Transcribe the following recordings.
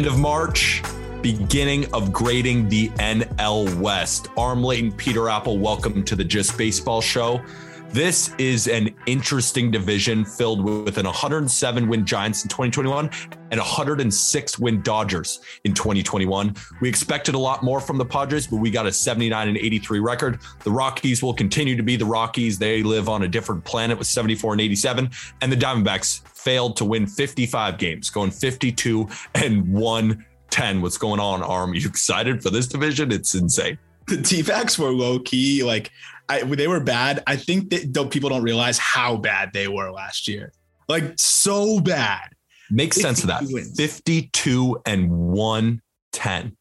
End of March, beginning of grading the NL West. Aram Leighton, Peter Appel, welcome to the Just Baseball Show. This is an interesting division filled with an 107 win Giants in 2021 and 106 win Dodgers in 2021. We expected a lot more from the Padres, but we got a 79 and 83 record. The Rockies will continue to be the Rockies. They live on a different planet with 74 and 87. And the Diamondbacks failed to win 55 games, going 52 and 110. What's going on, Aram? You excited for this division? It's insane. the D-backs were low key. Like I, they were bad. I think that though people don't realize how bad they were last year. Like so bad. Makes sense of that. 52 wins. 52 and 110.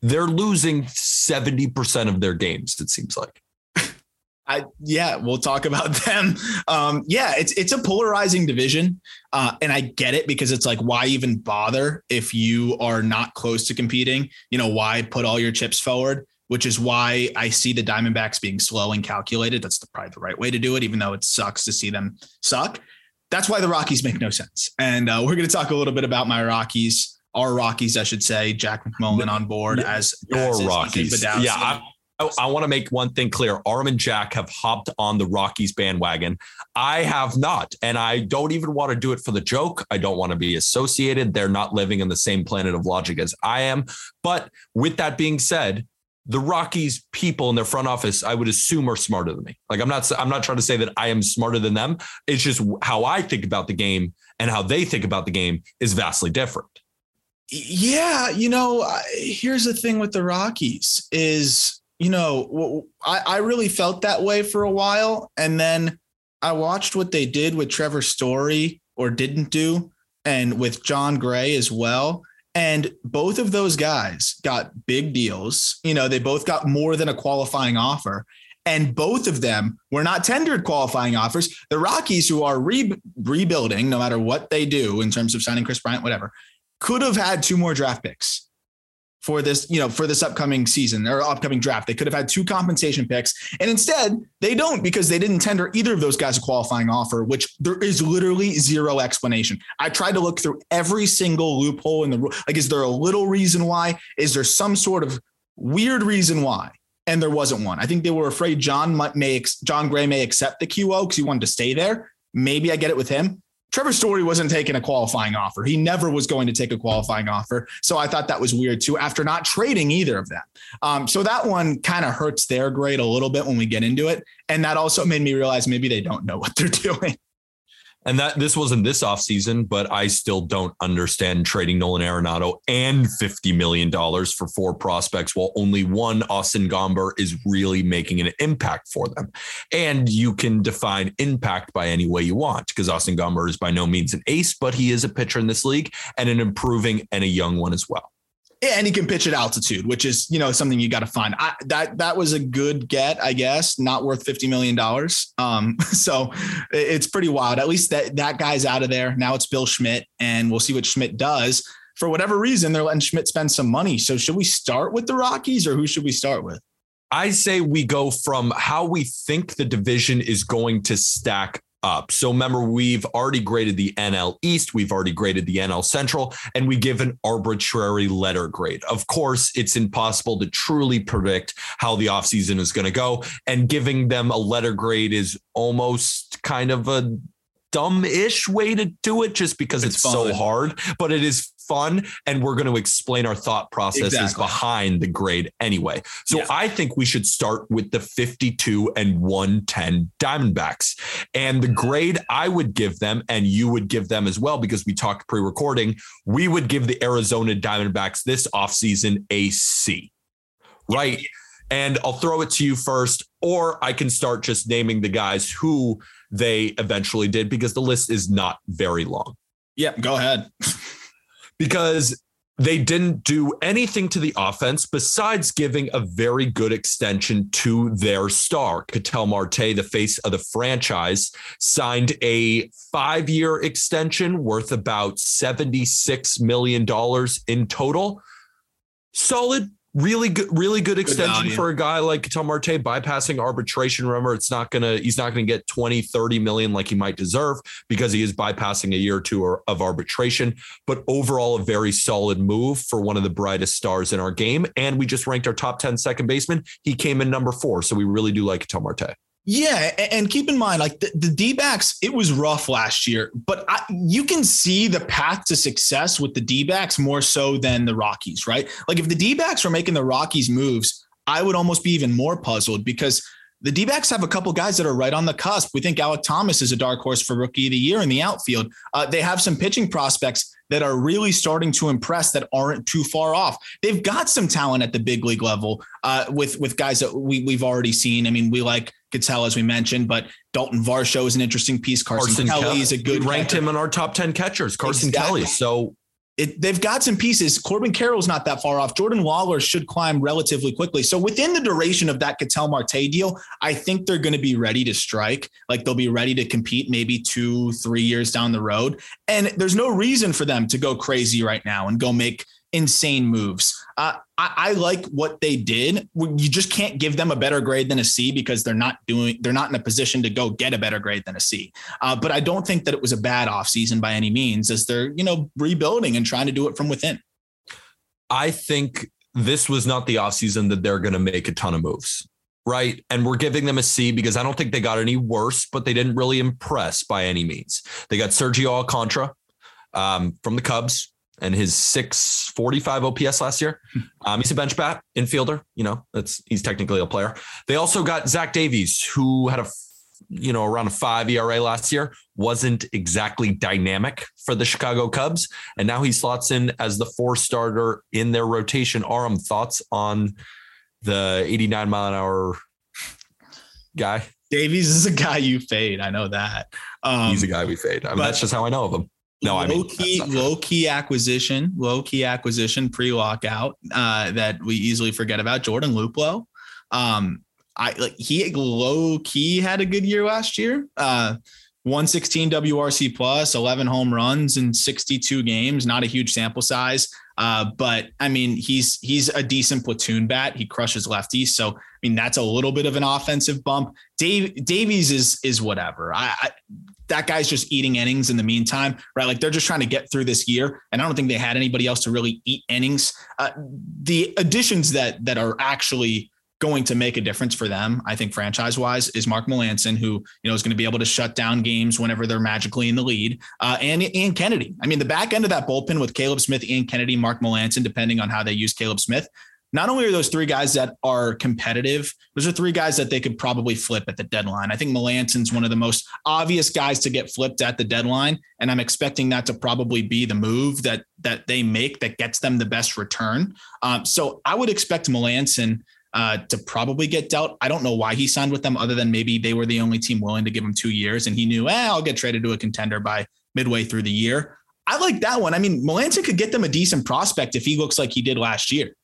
They're losing 70% of their games, it seems like. I yeah, we'll talk about them. Um, yeah, it's it's a polarizing division, uh, and I get it because it's like why even bother if you are not close to competing? You know, why put all your chips forward? Which is why I see the Diamondbacks being slow and calculated. That's the, probably the right way to do it, even though it sucks to see them suck. That's why the Rockies make no sense. And uh, we're going to talk a little bit about my Rockies, our Rockies, I should say. Jack McMullen on board Yeah, as Your as Rockies. Yeah, I, I, I want to make one thing clear. Aram and Jack have hopped on the Rockies bandwagon. I have not. And I don't even want to do it for the joke. I don't want to be associated. They're not living in the same planet of logic as I am. But with that being said, the Rockies people in their front office, I would assume are smarter than me. Like I'm not, I'm not trying to say that I am smarter than them. It's just how I think about the game and how they think about the game is vastly different. Yeah, you know, here's the thing with the Rockies is, you know, I really felt that way for a while, and then I watched what they did with Trevor Story or didn't do, and with Jon Gray as well. And both of those guys got big deals. You know, they both got more than a qualifying offer. And both of them were not tendered qualifying offers. The Rockies, who are re- rebuilding no matter what they do in terms of signing Kris Bryant, whatever, could have had two more draft picks for this, you know, for this upcoming season or upcoming draft. They could have had two compensation picks. And instead, they don't because they didn't tender either of those guys a qualifying offer, which there is literally zero explanation. I tried to look through every single loophole in the rule. Like, is there a little reason why? Is there some sort of weird reason why? And there wasn't one. I think they were afraid Jon may Jon Gray may accept the QO because he wanted to stay there. Maybe I get it with him. Trevor Story wasn't taking a qualifying offer. He never was going to take a qualifying offer. So I thought that was weird too, after not trading either of them. Um, so that one kind of hurts their grade a little bit when we get into it. And that also made me realize maybe they don't know what they're doing. And that this wasn't this offseason, but I still don't understand trading Nolan Arenado and $50 million for four prospects while only one Austin Gomber is really making an impact for them. And you can define impact by any way you want because Austin Gomber is by no means an ace, but he is a pitcher in this league and an improving and a young one as well. And he can pitch at altitude, which is you know something you got to find. I, that that was a good get, I guess. Not worth fifty million dollars. Um, so it's pretty wild. At least that that guy's out of there now. It's Bill Schmidt, and we'll see what Schmidt does. For whatever reason, they're letting Schmidt spend some money. So should we start with the Rockies, or who should we start with? I say we go from how we think the division is going to stack up. So remember, we've already graded the NL East, we've already graded the NL Central, and we give an arbitrary letter grade. Of course, it's impossible to truly predict how the offseason is going to go, and giving them a letter grade is almost kind of a dumb-ish way to do it just because it's, it's so hard, but it is fun and we're going to explain our thought processes exactly. behind the grade anyway. So yeah. I think we should start with the 52 and 110 Diamondbacks. And the mm-hmm. grade I would give them and you would give them as well because we talked pre-recording, we would give the Arizona Diamondbacks this offseason a C. Right? And I'll throw it to you first or I can start just naming the guys who they eventually did because the list is not very long. Yeah, go ahead. because they didn't do anything to the offense besides giving a very good extension to their star. Ketel Marte, the face of the franchise, signed a five year extension worth about $76 million in total. Solid really good, really good extension good for a guy like Ketel Marte bypassing arbitration. Remember, it's not gonna, he's not gonna get 20, 30 million like he might deserve because he is bypassing a year or two of arbitration. But overall, a very solid move for one of the brightest stars in our game. And we just ranked our top 10 second baseman. He came in number four. So we really do like Ketel Marte. Yeah, and keep in mind, like the, the D backs, it was rough last year, but I, you can see the path to success with the D backs more so than the Rockies, right? Like if the D backs were making the Rockies moves, I would almost be even more puzzled because the D backs have a couple guys that are right on the cusp. We think Alek Thomas is a dark horse for rookie of the year in the outfield. Uh, they have some pitching prospects that are really starting to impress that aren't too far off. They've got some talent at the big league level uh, with with guys that we we've already seen. I mean, we like Ketel as we mentioned, but Dalton Varsho is an interesting piece. Carson, Carson Kelly is a good. We ranked catcher. him in our top ten catchers. Carson exactly. Kelly. So it, they've got some pieces. Corbin Carroll's not that far off. Jordan Lawlar should climb relatively quickly. So within the duration of that Ketel Marte deal, I think they're going to be ready to strike. Like they'll be ready to compete maybe two, three years down the road. And there's no reason for them to go crazy right now and go make insane moves. I, I, like what they did. You just can't give them a better grade than a C because they're not doing. They're not in a position to go get a better grade than a C. Uh, but I don't think that it was a bad offseason by any means, as they're you know rebuilding and trying to do it from within. I think this was not the offseason that they're going to make a ton of moves. Right. And we're giving them a C because I don't think they got any worse, but they didn't really impress by any means. They got Sergio Alcantara um, from the Cubs, and his 645 OPS last year. Hmm. Um, he's a bench bat infielder. You know, that's he's technically a player. They also got Zach Davies, who had a you know around a five ERA last year, wasn't exactly dynamic for the Chicago Cubs, and now he slots in as the four starter in their rotation. Aram, thoughts on the 89 mile an hour guy? Davies is a guy you fade. I know that. Um, he's a guy we fade. I mean, that's just how I know of him. No, I mean low key, low key acquisition, low key acquisition pre lockout uh, that we easily forget about. Jordan Luplow, um, I like he low key had a good year last year. Uh, 116 WRC plus, 11 home runs in 62 games. Not a huge sample size, uh, but I mean he's he's a decent platoon bat. He crushes lefties, so I mean that's a little bit of an offensive bump. Dave Davies is is whatever. I, I that guy's just eating innings in the meantime, right? Like they're just trying to get through this year, and I don't think they had anybody else to really eat innings. Uh, the additions that that are actually going to make a difference for them, I think franchise wise, is Mark Melancon, who you know is going to be able to shut down games whenever they're magically in the lead, uh, and Ian Kennedy. I mean, the back end of that bullpen with Caleb Smith, Ian Kennedy, Mark Melancon, depending on how they use Caleb Smith, not only are those three guys that are competitive, those are three guys that they could probably flip at the deadline. I think Melancon's one of the most obvious guys to get flipped at the deadline, and I'm expecting that to probably be the move that that they make that gets them the best return. Um, so I would expect Melancon uh, to probably get dealt. I don't know why he signed with them, other than maybe they were the only team willing to give him two years, and he knew, eh, I'll get traded to a contender by midway through the year. I like that one. I mean, Melancon could get them a decent prospect if he looks like he did last year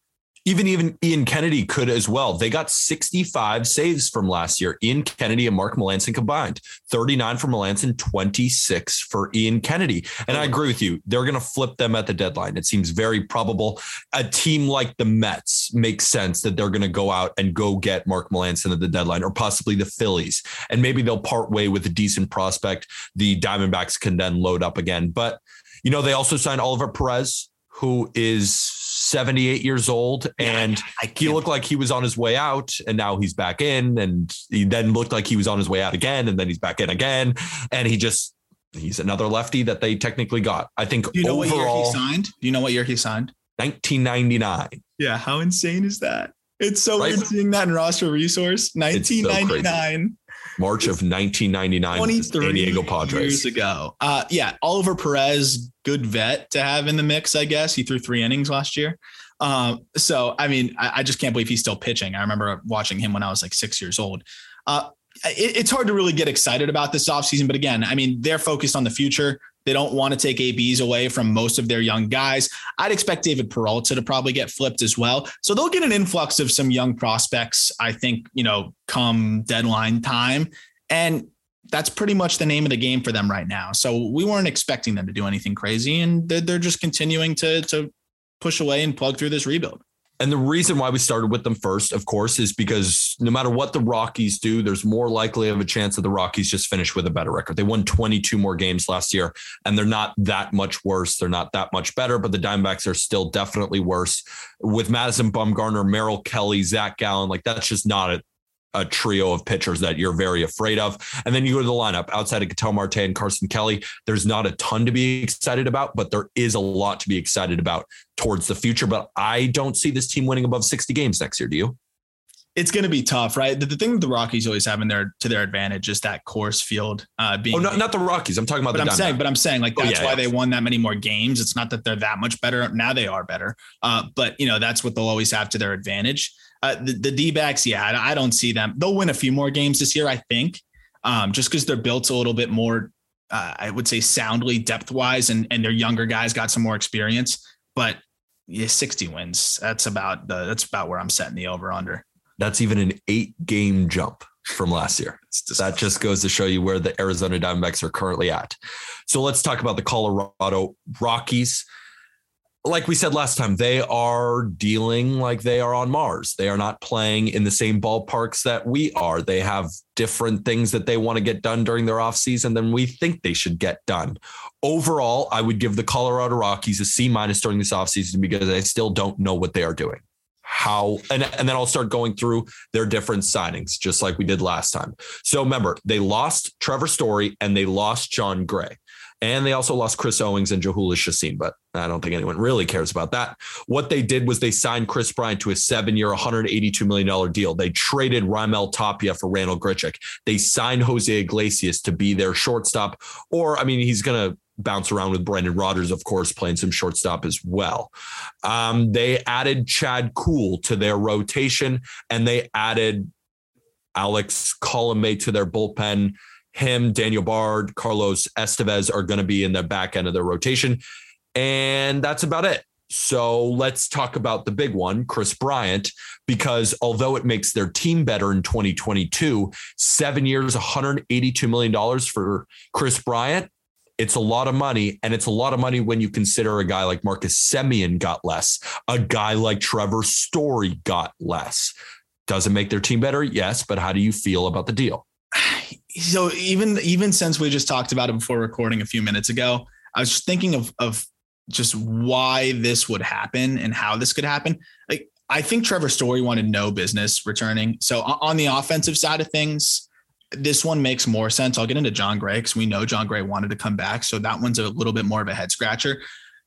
even even Ian Kennedy could as well. They got 65 saves from last year. Ian Kennedy and Mark Melancon combined. 39 for Melancon, 26 for Ian Kennedy. And I agree with you. They're going to flip them at the deadline. It seems very probable. A team like the Mets makes sense that they're going to go out and go get Mark Melancon at the deadline, or possibly the Phillies. And maybe they'll part way with a decent prospect. The Diamondbacks can then load up again. But you know, they also signed Oliver Perez, who is 78 years old and he looked like he was on his way out and now he's back in and he then looked like he was on his way out again and then he's back in again and he just he's another lefty that they technically got. I think Do you know overall what year he signed? Do you know what year he signed? 1999. Yeah, how insane is that? It's so Right. weird seeing that in roster resource. so crazy. 1999. March of 1999 San 23 Diego years ago. Uh, yeah, Oliver Perez, good vet to have in the mix, I guess. He threw three innings last year. Um, so, I mean, I, I just can't believe he's still pitching. I remember watching him when I was like six years old. Uh, it, it's hard to really get excited about this offseason. But again, I mean, they're focused on the future. They don't want to take ABs away from most of their young guys. I'd expect David Peralta to probably get flipped as well. So they'll get an influx of some young prospects, I think, you know, come deadline time. And that's pretty much the name of the game for them right now. So we weren't expecting them to do anything crazy. And they're, just continuing to, to push away and plug through this rebuild. And the reason why we started with them first, of course, is because no matter what the Rockies do, there's more likely of a chance that the Rockies just finish with a better record. They won 22 more games last year, and they're not that much worse. They're not that much better, but the Diamondbacks are still definitely worse. With Madison Bumgarner, Merrill Kelly, Zach Gallen, like that's just not a a trio of pitchers that you're very afraid of. And then you go to the lineup outside of Ketel Marte and Carson Kelly. There's not a ton to be excited about, but there is a lot to be excited about towards the future. But I don't see this team winning above 60 games next year. Do you? It's going to be tough, right? The, the thing that the Rockies always have in their to their advantage is that Coors Field uh, being. Oh, not, not the Rockies. I'm talking about but the I'm saying, but I'm saying, like Oh, that's yeah, why yeah. they won that many more games. It's not that they're that much better now; they are better. Uh, but you know, that's what they'll always have to their advantage. Uh, the the D-backs, yeah, I, I don't see them. They'll win a few more games this year, I think, um, just because they're built a little bit more. Uh, I would say soundly depth wise, and and their younger guys got some more experience. But yeah, 60 wins. That's about the that's about where I'm setting the over under. That's even an eight game jump from last year. That just goes to show you where the Arizona Diamondbacks are currently at. So let's talk about the Colorado Rockies. Like we said last time, they are dealing like they are on Mars. They are not playing in the same ballparks that we are. They have different things that they want to get done during their offseason than we think they should get done. Overall, I would give the Colorado Rockies a C minus during this offseason because I still don't know what they are doing how and, and then I'll start going through their different signings, just like we did last time. So remember, they lost Trevor Story and they lost Jon Gray. And they also lost Chris Owings and Jhoulys Chacín, but I don't think anyone really cares about that. What they did was they signed Kris Bryant to a seven-year, $182 million deal. They traded Raimel Tapia for Randall Grichuk. They signed Jose Iglesias to be their shortstop, or I mean, he's going to bounce around with Brendan Rodgers, of course, playing some shortstop as well. Um, they added Chad Kuhl to their rotation, and they added Alex Colomé to their bullpen. Him, Daniel Bard, Carlos Estevez are going to be in the back end of their rotation. And that's about it. So let's talk about the big one, Kris Bryant, because although it makes their team better in 2022, seven years, $182 million for Kris Bryant, it's a lot of money. And it's a lot of money when you consider a guy like Marcus Semien got less, a guy like Trevor Story got less. Does it make their team better? Yes. But how do you feel about the deal? So even even since we just talked about it before recording a few minutes ago, I was just thinking of of just why this would happen and how this could happen. Like I think Trevor Story wanted no business returning. So on the offensive side of things, this one makes more sense. I'll get into Jon Gray because we know Jon Gray wanted to come back. So that one's a little bit more of a head scratcher.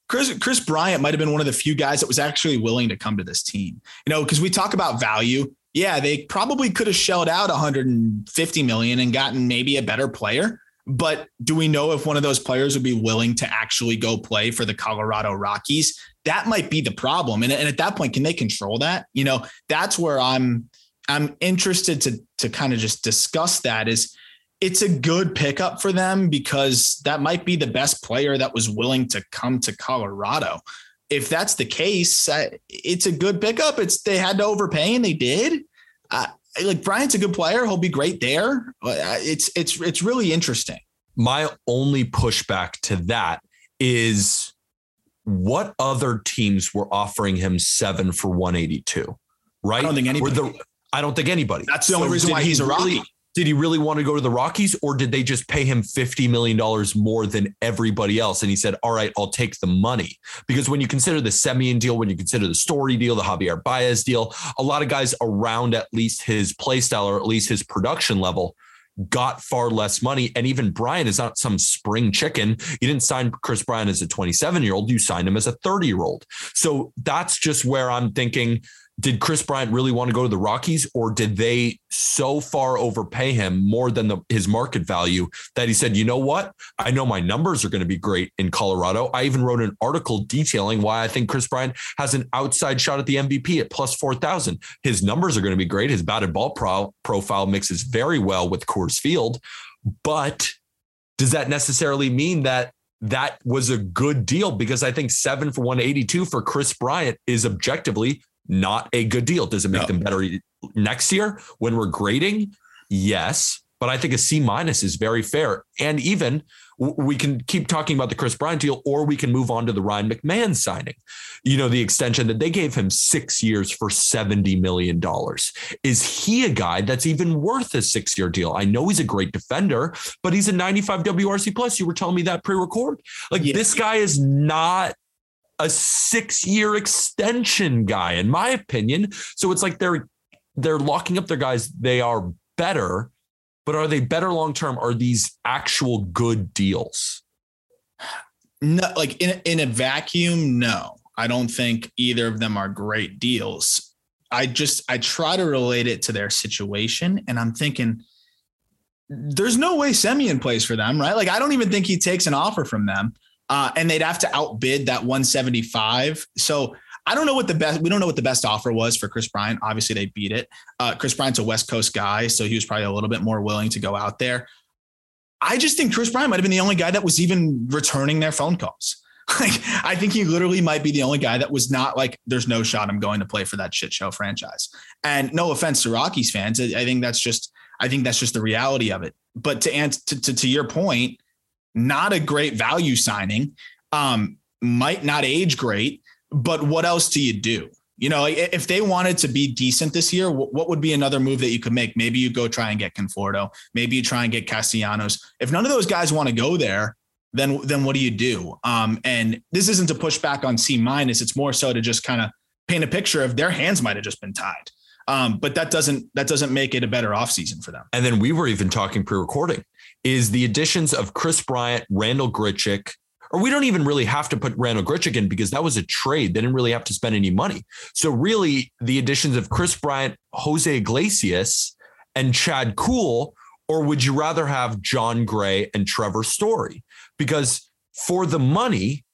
Kris, Kris Bryant might have been one of the few guys that was actually willing to come to this team. You know, because we talk about value. Yeah, they probably could have shelled out 150 million and gotten maybe a better player. But do we know if one of those players would be willing to actually go play for the Colorado Rockies? That might be the problem. And, and at that point, can they control that? You know, that's where I'm I'm interested to to kind of just discuss that is it's a good pickup for them because that might be the best player that was willing to come to Colorado. If that's the case, uh, it's a good pickup. It's they had to overpay and they did. Uh, like Bryant's a good player; he'll be great there. Uh, it's it's it's really interesting. My only pushback to that is what other teams were offering him seven for 182, right? I don't think anybody. The, I don't think anybody. That's the only so reason why he's a Rocky. Really, did he really want to go to the Rockies or did they just pay him $50 million more than everybody else? And he said, All right, I'll take the money. Because when you consider the Semien deal, when you consider the Story deal, the Javier Baez deal, a lot of guys around at least his play style or at least his production level got far less money. And even Brian is not some spring chicken. You didn't sign Kris Bryant as a 27 year old, you signed him as a 30 year old. So that's just where I'm thinking did Kris Bryant really want to go to the Rockies or did they so far overpay him more than the, his market value that he said, you know what? I know my numbers are going to be great in Colorado. I even wrote an article detailing why I think Kris Bryant has an outside shot at the MVP at plus 4,000. His numbers are going to be great. His batted ball pro- profile mixes very well with Coors Field. But does that necessarily mean that that was a good deal because I think seven for 182 for Kris Bryant is objectively not a good deal. Does it make no. them better next year when we're grading? Yes, but I think a C minus is very fair. And even we can keep talking about the Kris Bryant deal, or we can move on to the Ryan McMahon signing. You know, the extension that they gave him six years for $70 million. Is he a guy that's even worth a six year deal? I know he's a great defender, but he's a 95 WRC plus. You were telling me that pre record. Like, yeah. this guy is not a six year extension guy, in my opinion. So it's like they're they're locking up their guys. They are better, but are they better long term? Are these actual good deals? No, like in in a vacuum, no. I don't think either of them are great deals. I just I try to relate it to their situation, and I'm thinking there's no way Semien plays for them, right? Like I don't even think he takes an offer from them uh, and they'd have to outbid that 175. So I don't know what the best. We don't know what the best offer was for Kris Bryant. Obviously, they beat it. Uh, Kris Bryant's a West Coast guy, so he was probably a little bit more willing to go out there. I just think Kris Bryant might have been the only guy that was even returning their phone calls. Like, I think he literally might be the only guy that was not like, there's no shot I'm going to play for that shit show franchise. And no offense to Rockies fans, I think that's just, I think that's just the reality of it. But to answer to, to, to your point, not a great value signing, um, might not age great, but what else do you do? You know, if they wanted to be decent this year, what would be another move that you could make? Maybe you go try and get Conforto. Maybe you try and get Castellanos. If none of those guys want to go there, then then what do you do? Um, and this isn't to push back on C minus. It's more so to just kind of paint a picture of their hands might have just been tied. Um, but that doesn't that doesn't make it a better offseason for them. And then we were even talking pre-recording is the additions of Kris Bryant, Randall Grichuk, or we don't even really have to put Randall Grichuk in because that was a trade. They didn't really have to spend any money. So really, the additions of Kris Bryant, Jose Iglesias, and Chad Kuhl, or would you rather have Jon Gray and Trevor Story? Because for the money,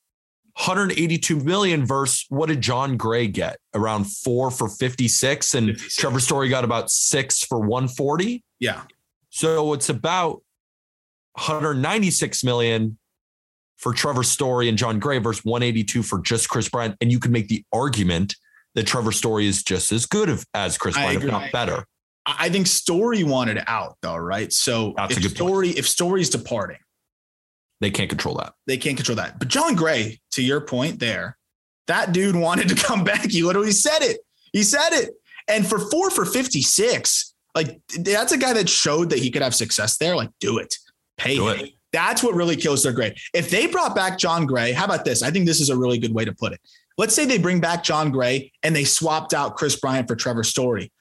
182 million versus what did Jon Gray get? Around four for 56, and 56. Trevor Story got about six for 140. Yeah. So it's about 196 million for Trevor Story and Jon Gray versus 182 for just Kris Bryant. And you can make the argument that Trevor Story is just as good as Kris Bryant, if not better. I think Story wanted out though, right? So That's if Story, point. if Story's departing, they can't control that. They can't control that. But Jon Gray, to your point there, that dude wanted to come back. He literally said it. He said it. And for four for 56, like that's a guy that showed that he could have success there. Like, do it. Pay do him. It. That's what really kills their grade. If they brought back Jon Gray, how about this? I think this is a really good way to put it. Let's say they bring back Jon Gray and they swapped out Kris Bryant for Trevor Story.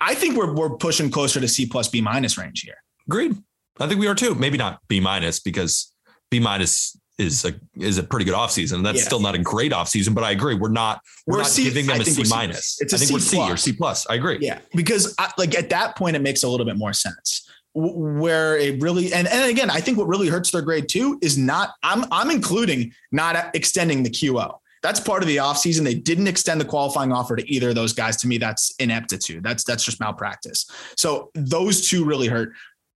I think we're we're pushing closer to C plus B minus range here. Agreed. I think we are too. Maybe not B minus because B minus is a is a pretty good offseason. That's yeah. still not a great offseason, but I agree. We're not we're, we're not C, giving them I a C minus. It's a I think C we're C plus. or C plus. I agree. Yeah. Because I, like at that point it makes a little bit more sense. Where it really and, and again, I think what really hurts their grade too is not I'm I'm including not extending the QO. That's part of the offseason. They didn't extend the qualifying offer to either of those guys. To me, that's ineptitude. That's that's just malpractice. So those two really hurt.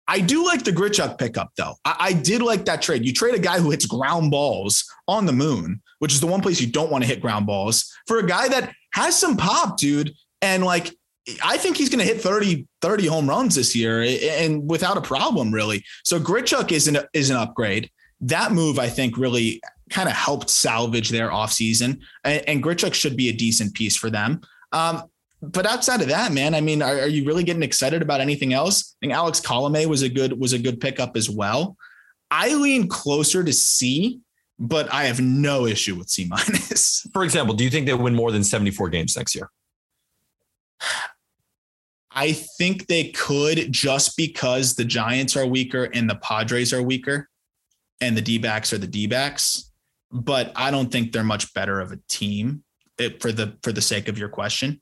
I do like the Grichuk pickup though. I, I, did like that trade. You trade a guy who hits ground balls on the moon, which is the one place you don't want to hit ground balls, for a guy that has some pop, dude. And like, I think he's going to hit 30, 30 home runs this year and without a problem, really. So Grichuk is an, is an upgrade. That move, I think, really kind of helped salvage their offseason. And, and Grichuk should be a decent piece for them. Um, but outside of that, man, I mean, are, are, you really getting excited about anything else? I think Alex Colome was a good was a good pickup as well. I lean closer to C, but I have no issue with C minus. For example, do you think they win more than 74 games next year? I think they could just because the Giants are weaker and the Padres are weaker and the D backs are the D backs. But I don't think they're much better of a team eh, for the for the sake of your question.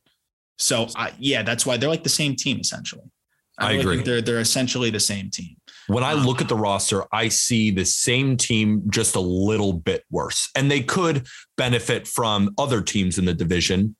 So I, yeah, that's why they're like the same team essentially. I, I agree. They're they're essentially the same team. When I look at the roster, I see the same team just a little bit worse. And they could benefit from other teams in the division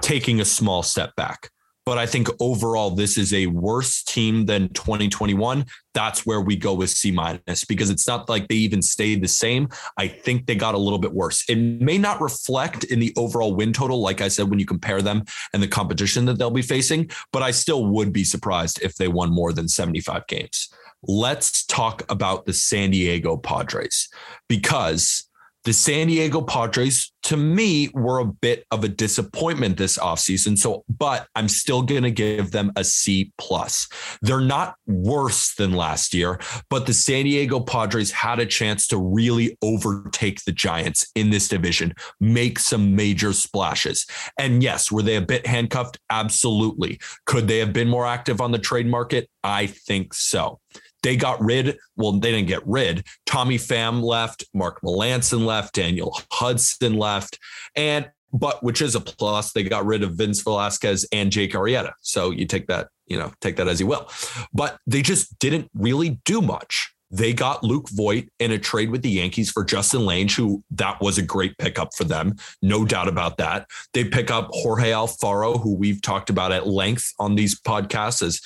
taking a small step back but I think overall this is a worse team than 2021. That's where we go with C minus because it's not like they even stayed the same. I think they got a little bit worse. It may not reflect in the overall win total, like I said, when you compare them and the competition that they'll be facing, but I still would be surprised if they won more than 75 games. Let's talk about the San Diego Padres because the San Diego Padres, to me, were a bit of a disappointment this offseason. So, but I'm still going to give them a C plus. They're not worse than last year, but the San Diego Padres had a chance to really overtake the Giants in this division, make some major splashes. And yes, were they a bit handcuffed? Absolutely. Could they have been more active on the trade market? I think so. They got rid, well, they didn't get rid. Tommy Pham left, Mark Melancon left, Daniel Hudson left. And but which is a plus, they got rid of Vince Velasquez and Jake Arrieta. So you take that, you know, take that as you will. But they just didn't really do much. They got Luke Voit in a trade with the Yankees for Justin Lange, who that was a great pickup for them. No doubt about that. They pick up Jorge Alfaro, who we've talked about at length on these podcasts as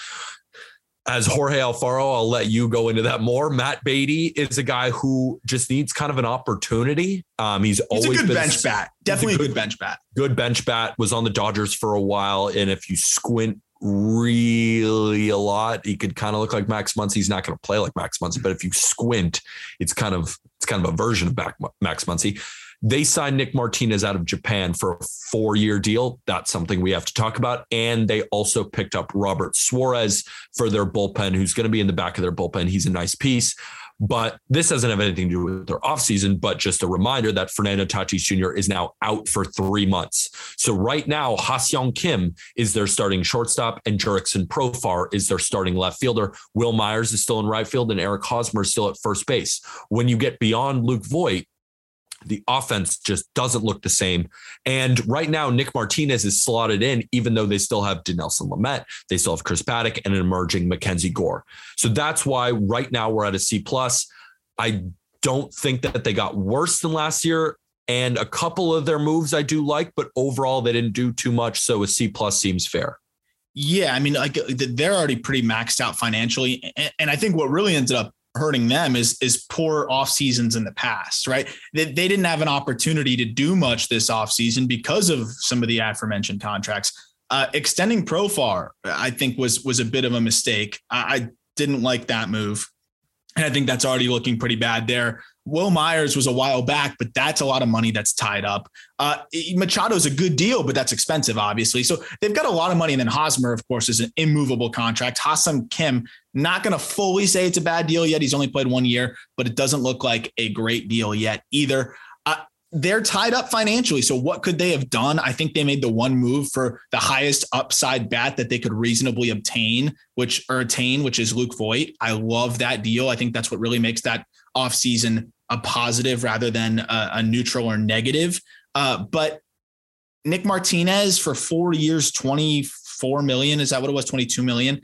as Jorge Alfaro, I'll let you go into that more. Matt Beaty is a guy who just needs kind of an opportunity. Um, he's, he's always a good bench bat, definitely a good, a good bench bat. Good bench bat. Was on the Dodgers for a while, and if you squint really a lot, he could kind of look like Max Muncy. He's not going to play like Max Muncy, but if you squint, it's kind of it's kind of a version of Max Muncy. They signed Nick Martinez out of Japan for a four year deal. That's something we have to talk about. And they also picked up Robert Suarez for their bullpen, who's going to be in the back of their bullpen. He's a nice piece. But this doesn't have anything to do with their offseason, but just a reminder that Fernando Tatis Jr. is now out for three months. So right now, Ha-Seong Kim is their starting shortstop, and Jurickson Profar is their starting left fielder. Wil Myers is still in right field, and Eric Hosmer is still at first base. When you get beyond Luke Voit, the offense just doesn't look the same. And right now, Nick Martinez is slotted in, even though they still have Dinelson Lamet, they still have Chris Paddack and an emerging Mackenzie Gore. So that's why right now we're at a C plus. I don't think that they got worse than last year. And a couple of their moves I do like, but overall they didn't do too much. So a C plus seems fair. Yeah, I mean, like they're already pretty maxed out financially, and I think what really ended up hurting them is is poor off seasons in the past, right? They, they didn't have an opportunity to do much this off season because of some of the aforementioned contracts. Uh, extending Profar, I think was was a bit of a mistake. I, I didn't like that move, and I think that's already looking pretty bad there. Wil Myers was a while back, but that's a lot of money that's tied up. Uh, Machado's a good deal, but that's expensive, obviously. So they've got a lot of money. And then Hosmer, of course, is an immovable contract. Ha-Seong Kim, not going to fully say it's a bad deal yet. He's only played one year, but it doesn't look like a great deal yet either. Uh, they're tied up financially. So what could they have done? I think they made the one move for the highest upside bat that they could reasonably obtain, which or attain, which is Luke Voit. I love that deal. I think that's what really makes that offseason a positive rather than a, a neutral or negative. Uh, but Nick Martinez for four years, 24 million. Is that what it was? 22 million.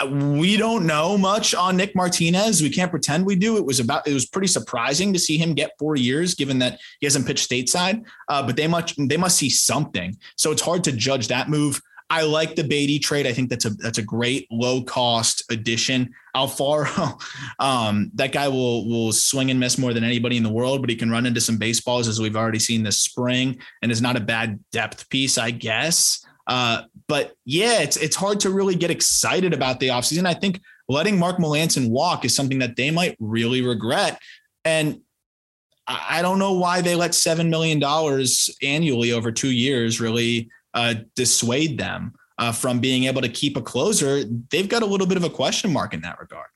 Uh, we don't know much on Nick Martinez. We can't pretend we do. It was about. It was pretty surprising to see him get four years, given that he hasn't pitched stateside. Uh, but they must they must see something. So it's hard to judge that move. I like the Beaty trade. I think that's a that's a great low cost addition. Alfaro, um, that guy will will swing and miss more than anybody in the world, but he can run into some baseballs as we've already seen this spring, and is not a bad depth piece, I guess. Uh, but yeah, it's it's hard to really get excited about the offseason. I think letting Mark Melancon walk is something that they might really regret. And I don't know why they let seven million dollars annually over two years really uh, dissuade them uh, from being able to keep a closer. They've got a little bit of a question mark in that regard.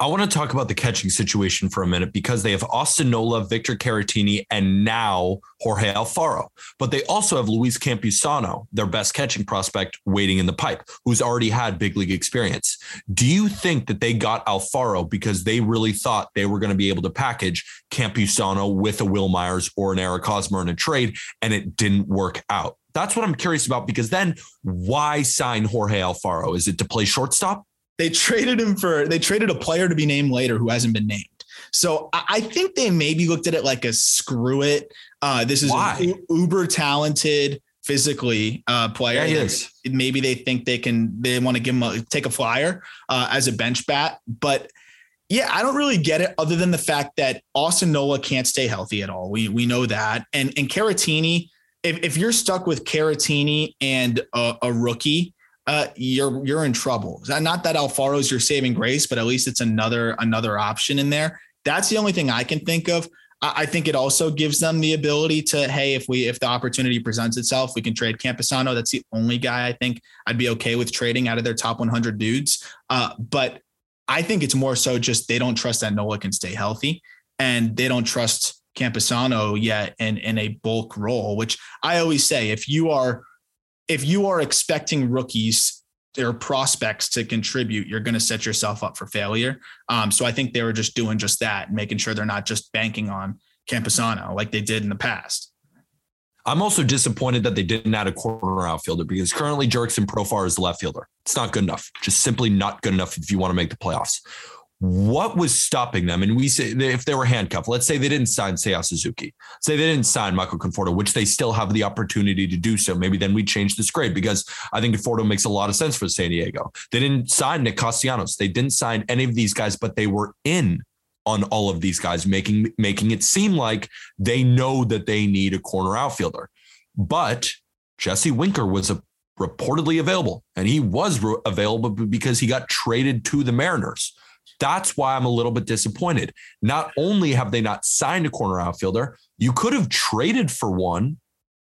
I want to talk about the catching situation for a minute because they have Austin Nola, Victor Caratini, and now Jorge Alfaro. But they also have Luis Campusano, their best catching prospect, waiting in the pipe, who's already had big league experience. Do you think that they got Alfaro because they really thought they were going to be able to package Campusano with a Wil Myers or an Eric Hosmer in a trade, and it didn't work out? That's what I'm curious about because then why sign Jorge Alfaro? Is it to play shortstop? They traded him for they traded a player to be named later who hasn't been named. So I think they maybe looked at it like a screw it. Uh, this is an uber talented physically uh, player. Yeah, is. Maybe they think they can they want to give him a take a flyer uh, as a bench bat, but yeah, I don't really get it other than the fact that Austin Nola can't stay healthy at all. We we know that, and and Caratini. If, if you're stuck with Caratini and a, a rookie, uh, you're you're in trouble. Not that Alfaro's your saving grace, but at least it's another another option in there. That's the only thing I can think of. I think it also gives them the ability to, hey, if we if the opportunity presents itself, we can trade Campusano. That's the only guy I think I'd be okay with trading out of their top 100 dudes. Uh, but I think it's more so just they don't trust that Nola can stay healthy, and they don't trust Campusano yet in in a bulk role. Which I always say, if you are if you are expecting rookies or prospects to contribute, you're going to set yourself up for failure. Um, so I think they were just doing just that, making sure they're not just banking on Campusano like they did in the past. I'm also disappointed that they didn't add a corner outfielder because currently Jurickson Profar is the left fielder. It's not good enough. Just simply not good enough if you want to make the playoffs what was stopping them? And we say if they were handcuffed, let's say they didn't sign Seiya Suzuki, say they didn't sign Michael Conforto, which they still have the opportunity to do so. Maybe then we change this grade because I think Conforto makes a lot of sense for San Diego. They didn't sign Nick Castellanos. They didn't sign any of these guys, but they were in on all of these guys, making making it seem like they know that they need a corner outfielder. But Jesse Winker was a reportedly available, and he was re- available because he got traded to the Mariners. That's why I'm a little bit disappointed. Not only have they not signed a corner outfielder, you could have traded for one.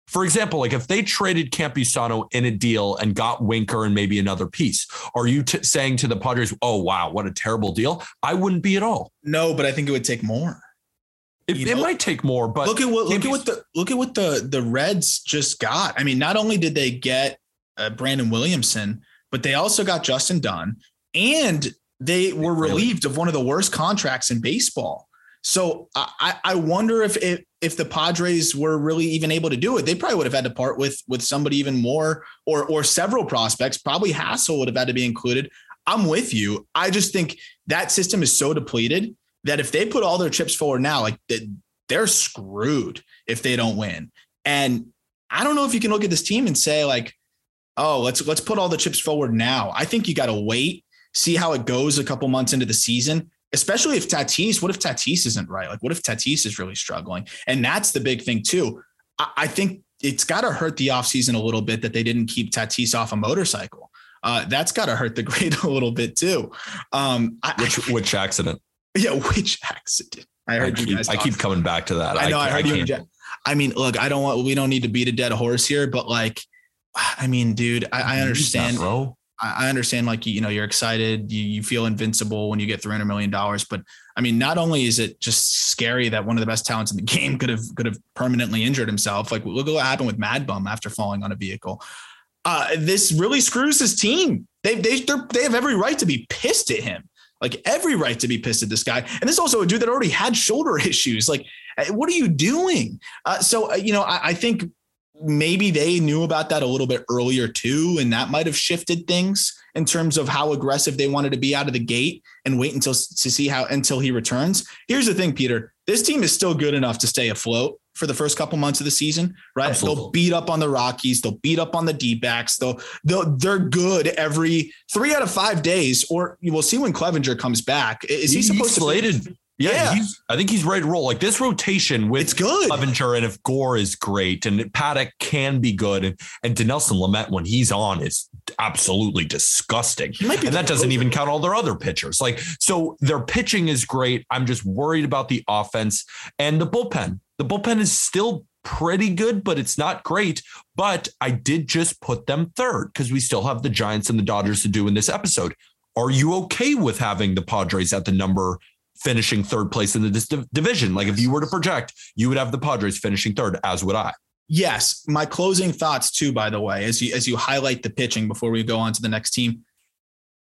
For example, like if they traded Campusano in a deal and got Winker and maybe another piece, are you t- saying to the Padres, "Oh wow, what a terrible deal"? I wouldn't be at all. No, but I think it would take more. It, it might take more, but look at what look at what the look at what the the Reds just got. I mean, not only did they get uh, Brandon Williamson, but they also got Justin Dunn, and they were relieved of one of the worst contracts in baseball. So I, I wonder if, if if the Padres were really even able to do it, they probably would have had to part with with somebody even more or or several prospects. Probably Hassell would have had to be included. I'm with you. I just think that system is so depleted that if they put all their chips forward now, like they're screwed if they don't win. And I don't know if you can look at this team and say like, oh, let's let's put all the chips forward now. I think you got to wait see how it goes a couple months into the season, especially if Tatis, what if Tatis isn't right? Like, what if Tatis is really struggling? And that's the big thing, too. I, I think it's got to hurt the offseason a little bit that they didn't keep Tatis off a motorcycle. Uh, that's got to hurt the grade a little bit, too. Um, I, which, which accident? Yeah, which accident? I heard I keep, you guys. I keep coming back to that. I know. I, I heard you. I mean, look, I don't want. We don't need to beat a dead horse here, but like, I mean, dude, I, I understand. bro. I understand like you know you're excited, you, you feel invincible when you get 300 million dollars, but I mean not only is it just scary that one of the best talents in the game could have could have permanently injured himself. Like look at what happened with Mad Bum after falling on a vehicle. Uh, this really screws his team. They they they have every right to be pissed at him. Like every right to be pissed at this guy. And this also a dude that already had shoulder issues. Like, eh, what are you doing? Uh, so, uh, you know, I, I, think maybe they knew about that a little bit earlier too, and that might have shifted things in terms of how aggressive they wanted to be out of the gate and wait until to see how until he returns. Here's the thing, Peter. This team is still good enough to stay afloat. for the first couple months of the season, right? Absolutely. They'll beat up on the Rockies, they'll beat up on the D-backs. They'll, they'll they're good every three out of five days. Or you will see when Clevinger comes back. Is he, he supposed slated? to? Yeah, yeah. I think he's ready to roll. Like this rotation with it's good. Clevinger and if Gore is great and Paddack can be good and and Dinelson Lamet when he's on is absolutely disgusting. and that doesn't even count all their other pitchers. Like so, their pitching is great. I'm just worried about the offense and the bullpen. The bullpen is still pretty good, but it's not great. But I did just put them third because we still have the Giants and the Dodgers to do in this episode. Are you okay with having the Padres at the number finishing third place in the division. Like if you were to project, you would have the Padres finishing third, as would I. Yes, my closing thoughts too. By the way, as you as you highlight the pitching before we go on to the next team,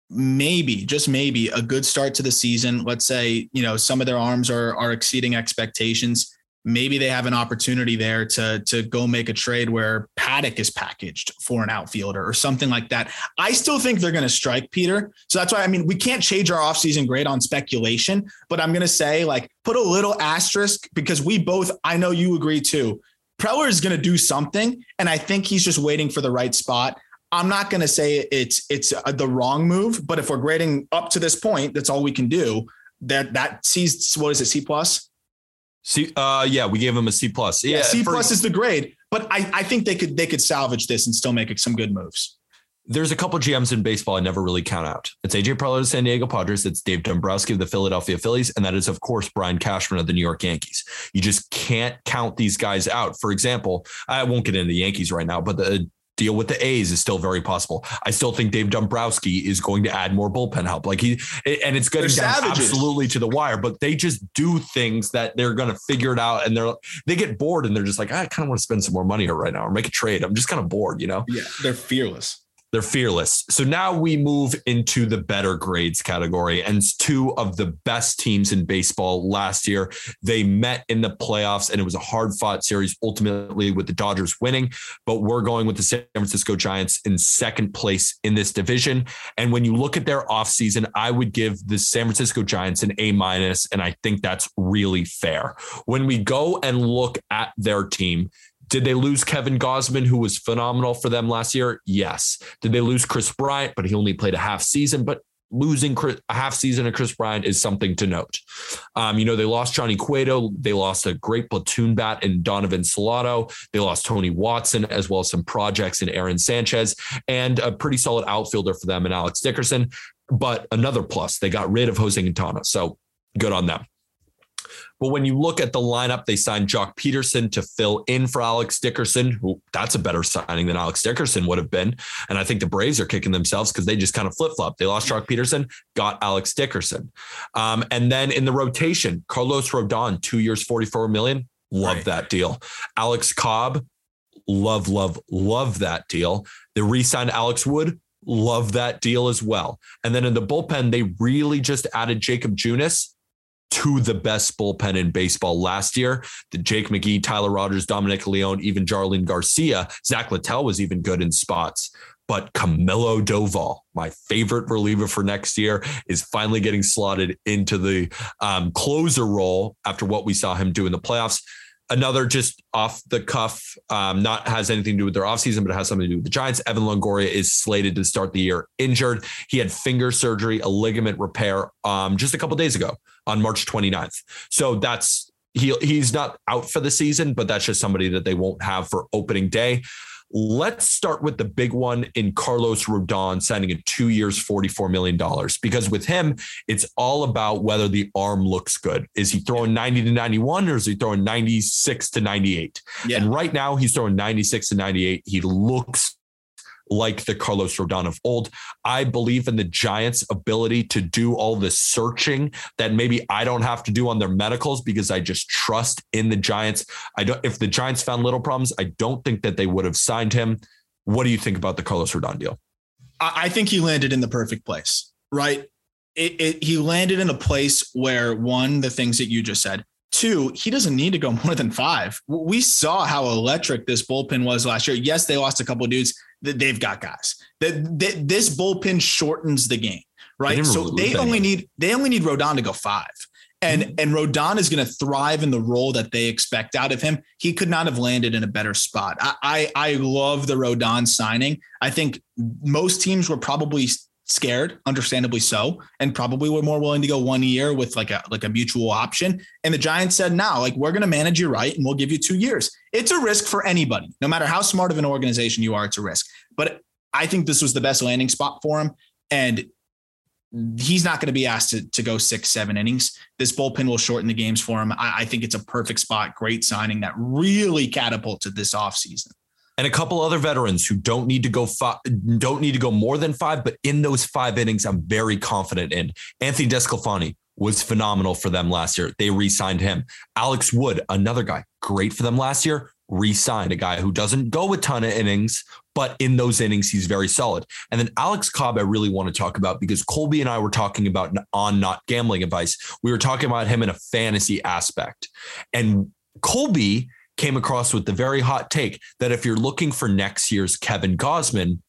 maybe just maybe a good start to the season. Let's say you know some of their arms are are exceeding expectations maybe they have an opportunity there to to go make a trade where Paddack is packaged for an outfielder or something like that. I still think they're going to strike Peter. So that's why I mean we can't change our offseason grade on speculation, but I'm going to say like put a little asterisk because we both I know you agree too. Preller is going to do something and I think he's just waiting for the right spot. I'm not going to say it's it's the wrong move, but if we're grading up to this point, that's all we can do. That that sees what is it C plus? C, uh, yeah, we gave him a C plus. Yeah, yeah C plus is the grade, but I, I think they could they could salvage this and still make some good moves. There's a couple GMs in baseball I never really count out. It's AJ Preller of the San Diego Padres. It's Dave Dombrowski of the Philadelphia Phillies, and that is of course Brian Cashman of the New York Yankees. You just can't count these guys out. For example, I won't get into the Yankees right now, but the deal with the A's is still very possible. I still think Dave Dombrowski is going to add more bullpen help. Like he and it's getting down absolutely to the wire, but they just do things that they're going to figure it out and they're they get bored and they're just like I kind of want to spend some more money here right now or make a trade. I'm just kind of bored, you know. Yeah, they're fearless. They're fearless. So now we move into the better grades category. And two of the best teams in baseball last year, they met in the playoffs and it was a hard fought series, ultimately with the Dodgers winning. But we're going with the San Francisco Giants in second place in this division. And when you look at their offseason, I would give the San Francisco Giants an A minus. And I think that's really fair. When we go and look at their team, did they lose Kevin Gausman, who was phenomenal for them last year? Yes. Did they lose Kris Bryant, but he only played a half season? But losing a half season of Kris Bryant is something to note. Um, you know, they lost Johnny Cueto. They lost a great platoon bat in Donovan Solano. They lost Tony Watson, as well as some projects in Aaron Sanchez, and a pretty solid outfielder for them in Alex Dickerson. But another plus, they got rid of Jose Quintana. So good on them. But when you look at the lineup, they signed Joc Pederson to fill in for Alex Dickerson, who that's a better signing than Alex Dickerson would have been. And I think the Braves are kicking themselves because they just kind of flip flop. They lost Joc Pederson, got Alex Dickerson. Um, and then in the rotation, Carlos Rodon, two years, 44 million. Love right. that deal. Alex Cobb, love, love, love that deal. They re signed Alex Wood, love that deal as well. And then in the bullpen, they really just added Jakob Junis to the best bullpen in baseball last year. The Jake McGee, Tyler Rogers, Dominic Leone, even Jarlin Garcia, Zach Littell was even good in spots. But Camilo Doval, my favorite reliever for next year, is finally getting slotted into the um, closer role after what we saw him do in the playoffs another just off the cuff, um, not has anything to do with their offseason, but it has something to do with the Giants. Evan Longoria is slated to start the year injured. He had finger surgery, a ligament repair um, just a couple days ago on March 29th. So that's he he's not out for the season, but that's just somebody that they won't have for opening day. Let's start with the big one in Carlos Rodon signing a two years, $44 million. Because with him, it's all about whether the arm looks good. Is he throwing 90 to 91 or is he throwing 96 to 98? Yeah. And right now, he's throwing 96 to 98. He looks like the Carlos Rodon of old. I believe in the Giants' ability to do all the searching that maybe I don't have to do on their medicals because I just trust in the Giants. I don't if the Giants found little problems, I don't think that they would have signed him. What do you think about the Carlos Rodon deal? I think he landed in the perfect place, right? It, it, he landed in a place where one, the things that you just said, Two, he doesn't need to go more than five. We saw how electric this bullpen was last year. Yes, they lost a couple dudes they've got guys. That this bullpen shortens the game, right? So they only need they only need Rodon to go five. And Mm-hmm. and Rodon is going to thrive in the role that they expect out of him. He could not have landed in a better spot. I I, I love the Rodon signing. I think most teams were probably scared, understandably so, and probably were more willing to go one year with like a like a mutual option. And the Giants said, "Now, like we're going to manage you right, and we'll give you two years." It's a risk for anybody, no matter how smart of an organization you are. It's a risk, but I think this was the best landing spot for him, and he's not going to be asked to, to go six, seven innings. This bullpen will shorten the games for him. I, I think it's a perfect spot. Great signing that really catapulted this offseason. And a couple other veterans who don't need to go five, don't need to go more than five, but in those five innings, I'm very confident in. Anthony Desclafani was phenomenal for them last year. They re-signed him. Alex Wood, another guy, great for them last year. Re-signed a guy who doesn't go a ton of innings, but in those innings, he's very solid. And then Alex Cobb, I really want to talk about because Colby and I were talking about on not gambling advice. We were talking about him in a fantasy aspect, and Colby came across with the very hot take that if you're looking for next year's Kevin Gausman,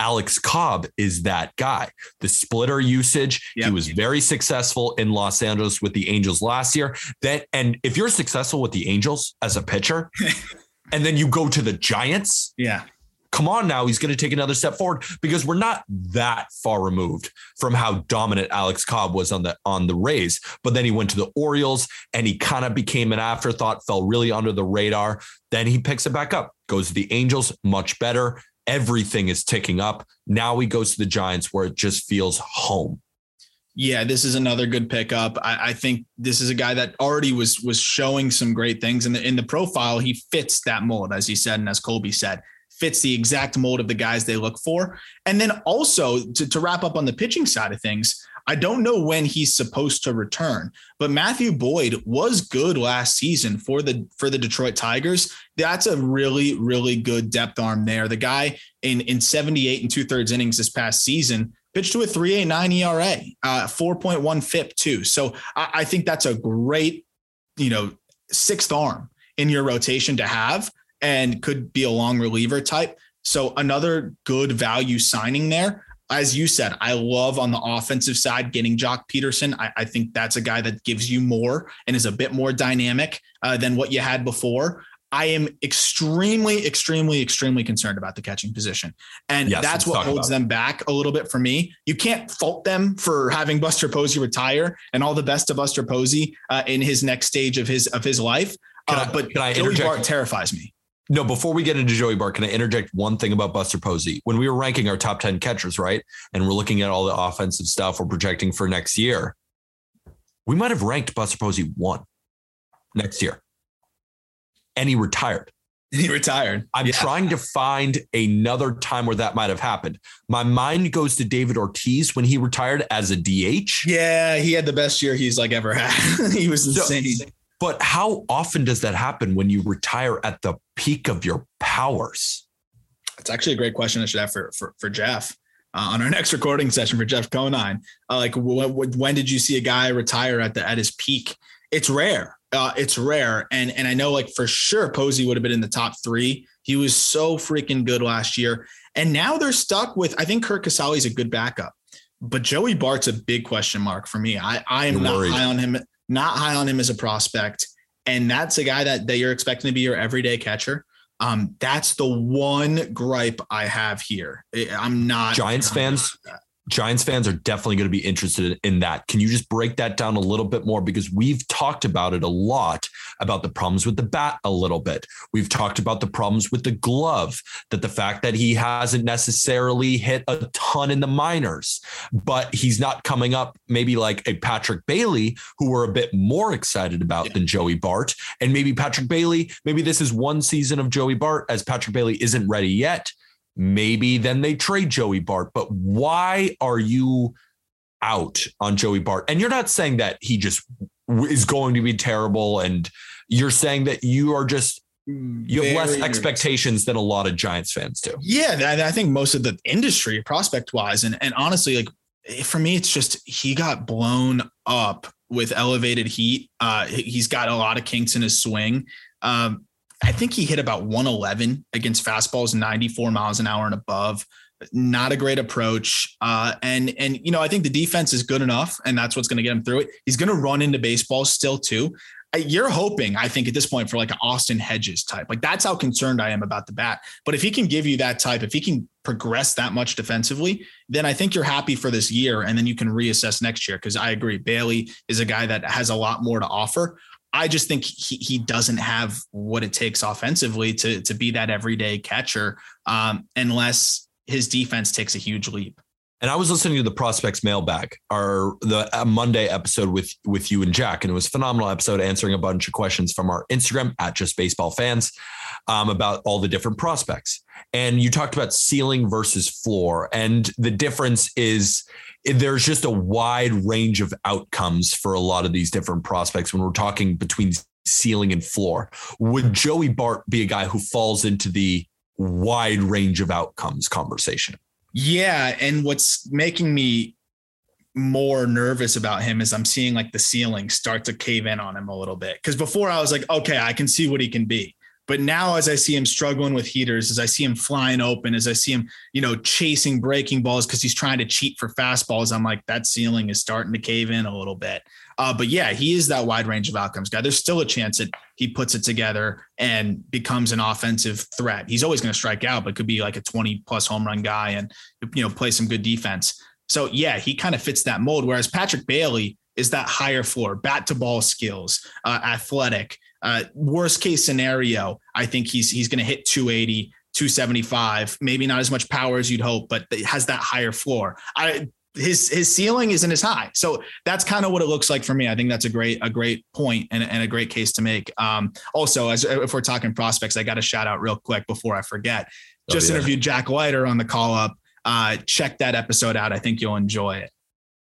Alex Cobb is that guy. The splitter usage, Yep. he was very successful in Los Angeles with the Angels last year. That and if you're successful with the Angels as a pitcher, and then you go to the Giants, Yeah. Come on now, he's going to take another step forward because we're not that far removed from how dominant Alex Cobb was on the on the Rays. But then he went to the Orioles and he kind of became an afterthought, fell really under the radar. Then he picks it back up, goes to the Angels, much better. Everything is ticking up. Now he goes to the Giants where it just feels home. Yeah, this is another good pickup. I, I think this is a guy that already was was showing some great things in the in the profile. He fits that mold, as he said, and as Colby said, fits the exact mold of the guys they look for. And then also to, to wrap up on the pitching side of things, I don't know when he's supposed to return, but Matthew Boyd was good last season for the for the Detroit Tigers. That's a really really good depth arm there. The guy in in 78 and two thirds innings this past season pitched to a 3.89 ERA, uh, 4.1 FIP too. So I, I think that's a great, you know, sixth arm in your rotation to have, and could be a long reliever type. So another good value signing there. As you said, I love on the offensive side getting Joc Pederson. I, I think that's a guy that gives you more and is a bit more dynamic uh, than what you had before. I am extremely, extremely, extremely concerned about the catching position. And Yes, that's what holds them back a little bit for me. You can't fault them for having Buster Posey retire and all the best to Buster Posey uh, in his next stage of his of his life. Uh, I- but Joey? Bart terrifies me. No, before we get into Joey Bart, can I interject one thing about Buster Posey? When we were ranking our top 10 catchers, right? And we're looking at all the offensive stuff we're projecting for next year, we might have ranked Buster Posey one next year. And he retired. He retired. I'm Yeah. trying to find another time where that might have happened. My mind goes to David Ortiz when he retired as a DH. Yeah, he had the best year he's like ever had. he was So- insane. But how often does that happen when you retire at the peak of your powers? It's actually a great question I should have for for, for Jeff uh, on our next recording session for Jeff Conine. Uh, like, wh- wh- when did you see a guy retire at the at his peak? It's rare. Uh, it's rare, and and I know like for sure Posey would have been in the top three. He was so freaking good last year, and now they're stuck with. I think Curt Casali's a good backup, but Joey Bart's a big question mark for me. I I am You're not worried. high on him. Not high on him as a prospect, and that's a guy that that you're expecting to be your everyday catcher. Um, that's the one gripe I have here. I'm not Giants I'm fans? not- Giants fans are definitely going to be interested in that. Can you just break that down a little bit more? Because we've talked about it a lot about the problems with the bat a little bit. We've talked about the problems with the glove, that the fact that he hasn't necessarily hit a ton in the minors, but he's not coming up maybe like a Patrick Bailey, who we're a bit more excited about Yeah. than Joey Bart. And maybe Patrick Bailey, maybe this is one season of Joey Bart as Patrick Bailey isn't ready yet maybe then they trade Joey Bart. But why are you out on Joey Bart? And you're not saying that he just is going to be terrible, and you're saying that you are just you have less expectations than a lot of Giants fans do. Yeah, I I think most of the industry, prospect wise, and and honestly, like for me, it's just he got blown up with elevated heat. Uh, he- he's got a lot of kinks in his swing. Um, I think he hit about 111 against fastballs, 94 miles an hour and above. not a great approach. Uh, and and you know, I think the defense is good enough, and that's what's going to get him through it. He's going to run into baseball still too. You're hoping, I think, at this point for like an Austin Hedges type. Like that's how concerned I am about the bat. But if he can give you that type, if he can progress that much defensively, then I think you're happy for this year, and then you can reassess next year. Because I agree, Bailey is a guy that has a lot more to offer. I just think he, he doesn't have what it takes offensively to to be that everyday catcher, um, unless his defense takes a huge leap. And I was listening to the prospects mailbag, our the uh, Monday episode with with you and Jack, and it was a phenomenal episode answering a bunch of questions from our Instagram at Just Baseball Fans um, about all the different prospects. And you talked about ceiling versus floor, and the difference is there's just a wide range of outcomes for a lot of these different prospects when we're talking between ceiling and floor. Would hmm. Joey Bart be a guy who falls into the wide range of outcomes conversation. Yeah. And what's making me more nervous about him is I'm seeing like the ceiling start to cave in on him a little bit. Cause before I was like, okay, I can see what he can be. But now, as I see him struggling with heaters, as I see him flying open, as I see him, you know, chasing breaking balls because he's trying to cheat for fastballs, I'm like, that ceiling is starting to cave in a little bit. Uh, but yeah, he is that wide range of outcomes guy. There's still a chance that he puts it together and becomes an offensive threat. He's always going to strike out, but could be like a 20 plus home run guy and you know play some good defense. So yeah, he kind of fits that mold. Whereas Patrick Bailey is that higher floor, bat to ball skills, uh, athletic. Uh, worst case scenario, I think he's he's going to hit 280. 275, maybe not as much power as you'd hope, but it has that higher floor. I his his ceiling isn't as high. So that's kind of what it looks like for me. I think that's a great a great point and, and a great case to make. Um, also, as if we're talking prospects, I got to shout out real quick before I forget. Oh, Just oh, yeah. interviewed Jack Leiter on the call up. Uh, check that episode out. I think you'll enjoy it.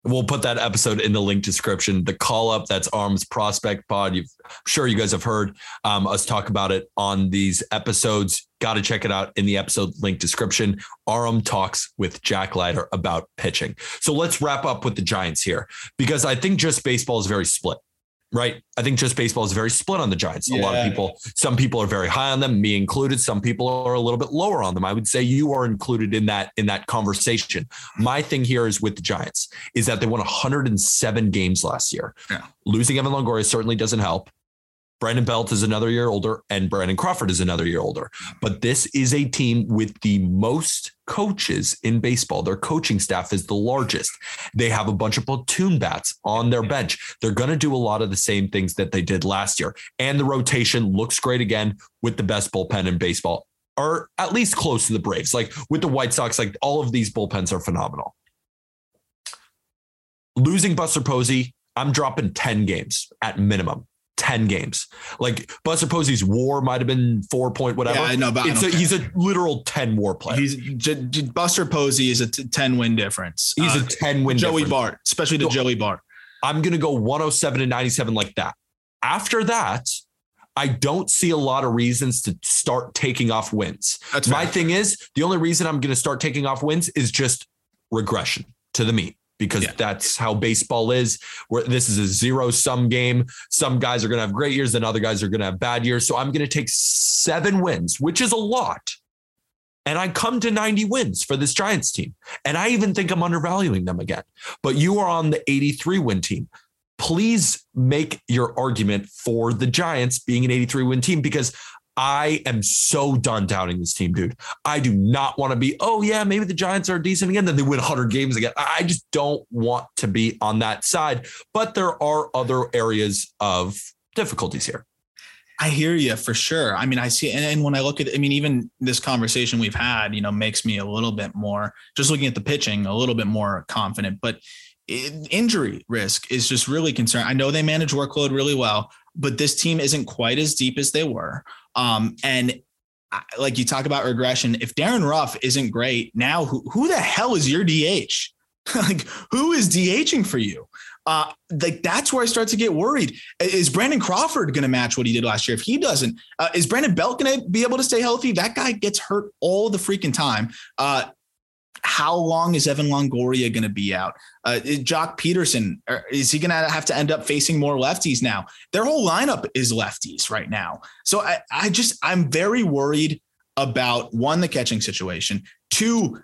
We'll put that episode in the link description. The call up that's Aram's Prospect Pod. You've, I'm sure you guys have heard um, us talk about it on these episodes. Got to check it out in the episode link description. Aram talks with Jack Leiter about pitching. So let's wrap up with the Giants here because I think just baseball is very split right? I think just baseball is very split on the Giants. Yeah. A lot of people, some people are very high on them, me included. Some people are a little bit lower on them. I would say you are included in that in that conversation. My thing here is with the Giants is that they won 107 games last year. Yeah. Losing Evan Longoria certainly doesn't help. Brandon Belt is another year older and Brandon Crawford is another year older. But this is a team with the most coaches in baseball. Their coaching staff is the largest. They have a bunch of platoon bats on their bench. They're going to do a lot of the same things that they did last year. And the rotation looks great again with the best bullpen in baseball, or at least close to the Braves. Like with the White Sox, like all of these bullpens are phenomenal. Losing Buster Posey, I'm dropping 10 games at minimum. 10 games. Like Buster Posey's war might have been four point whatever. Yeah, I know, but it's a, he's a literal 10 war player. He's J- J- Buster Posey is a t- 10 win difference. He's uh, a 10 win Joey difference. Bart, especially to so, Joey Bart. I'm going to go 107 and 97 like that. After that, I don't see a lot of reasons to start taking off wins. That's My thing is, the only reason I'm going to start taking off wins is just regression to the mean because yeah. that's how baseball is. Where this is a zero sum game. Some guys are going to have great years, and other guys are going to have bad years. So I'm going to take seven wins, which is a lot. And I come to 90 wins for this Giants team. And I even think I'm undervaluing them again. But you are on the 83 win team. Please make your argument for the Giants being an 83 win team because I am so done doubting this team, dude. I do not want to be, oh, yeah, maybe the Giants are decent again. Then they win 100 games again. I just don't want to be on that side. But there are other areas of difficulties here. I hear you for sure. I mean, I see, and, when I look at, I mean, even this conversation we've had, you know, makes me a little bit more, just looking at the pitching, a little bit more confident. But injury risk is just really concerned. I know they manage workload really well, but this team isn't quite as deep as they were. Um, and like you talk about regression, if Darin Ruf isn't great now, who, who the hell is your DH? like who is DHing for you? Uh, like that's where I start to get worried. Is Brandon Crawford going to match what he did last year? If he doesn't, uh, is Brandon Belt going to be able to stay healthy? That guy gets hurt all the freaking time. Uh, how long is Evan Longoria going to be out? Uh, Joc Pederson, is he going to have to end up facing more lefties now? Their whole lineup is lefties right now. So I, I just, I'm very worried about one, the catching situation, two,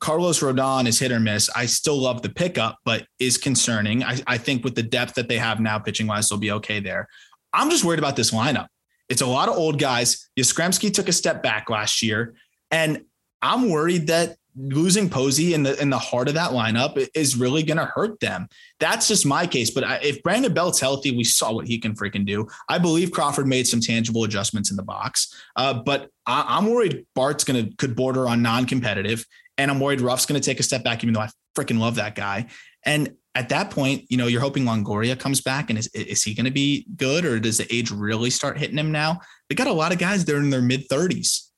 Carlos Rodon is hit or miss. I still love the pickup, but is concerning. I, I think with the depth that they have now, pitching wise, they'll be okay there. I'm just worried about this lineup. It's a lot of old guys. Yastrzemski took a step back last year, and I'm worried that losing Posey in the in the heart of that lineup is really going to hurt them. That's just my case. But if Brandon Belt's healthy, we saw what he can freaking do. I believe Crawford made some tangible adjustments in the box, uh, but I, am worried Bart's going to could border on non-competitive, and I'm worried Ruf's going to take a step back, even though I freaking love that guy. And at that point, you know, you're hoping Longoria comes back, and is is he going to be good, or does the age really start hitting him now? They got a lot of guys that are in their mid 30s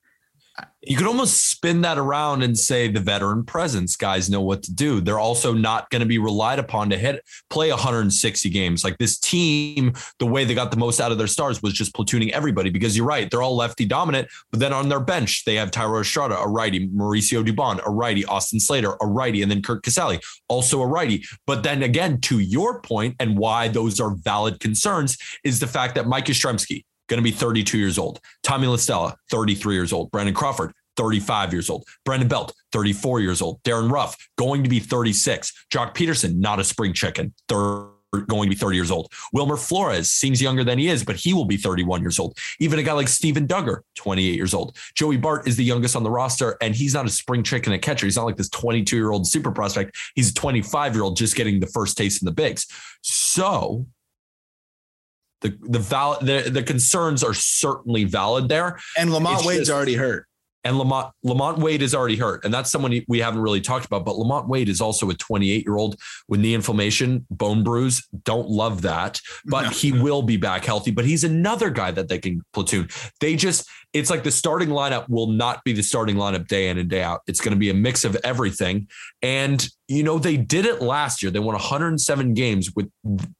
you could almost spin that around and say the veteran presence guys know what to do. They're also not going to be relied upon to hit play 160 games. Like this team, the way they got the most out of their stars was just platooning everybody because you're right, they're all lefty dominant. But then on their bench, they have Thairo Estrada, a righty, Mauricio Dubon, a righty, Austin Slater, a righty, and then Curt Casali, also a righty. But then again, to your point and why those are valid concerns is the fact that Mike Yastrzemski, going to be 32 years old. Tommy La Stella, 33 years old. Brandon Crawford, 35 years old. Brandon Belt, 34 years old. Darin Ruf, going to be 36. Joc Pederson, not a spring chicken, going to be 30 years old. Wilmer Flores seems younger than he is, but he will be 31 years old. Even a guy like Steven Duggar, 28 years old. Joey Bart is the youngest on the roster, and he's not a spring chicken at catcher. He's not like this 22 year old super prospect. He's a 25 year old just getting the first taste in the bigs. So the the val the, the concerns are certainly valid there. And LaMonte Wade's just, already hurt. And Lamont LaMonte Wade is already hurt. And that's someone we haven't really talked about. But LaMonte Wade is also a 28 year old with knee inflammation, bone bruise. Don't love that. But no. he will be back healthy. But he's another guy that they can platoon. They just, it's like the starting lineup will not be the starting lineup day in and day out. It's going to be a mix of everything. And, you know, they did it last year. They won 107 games with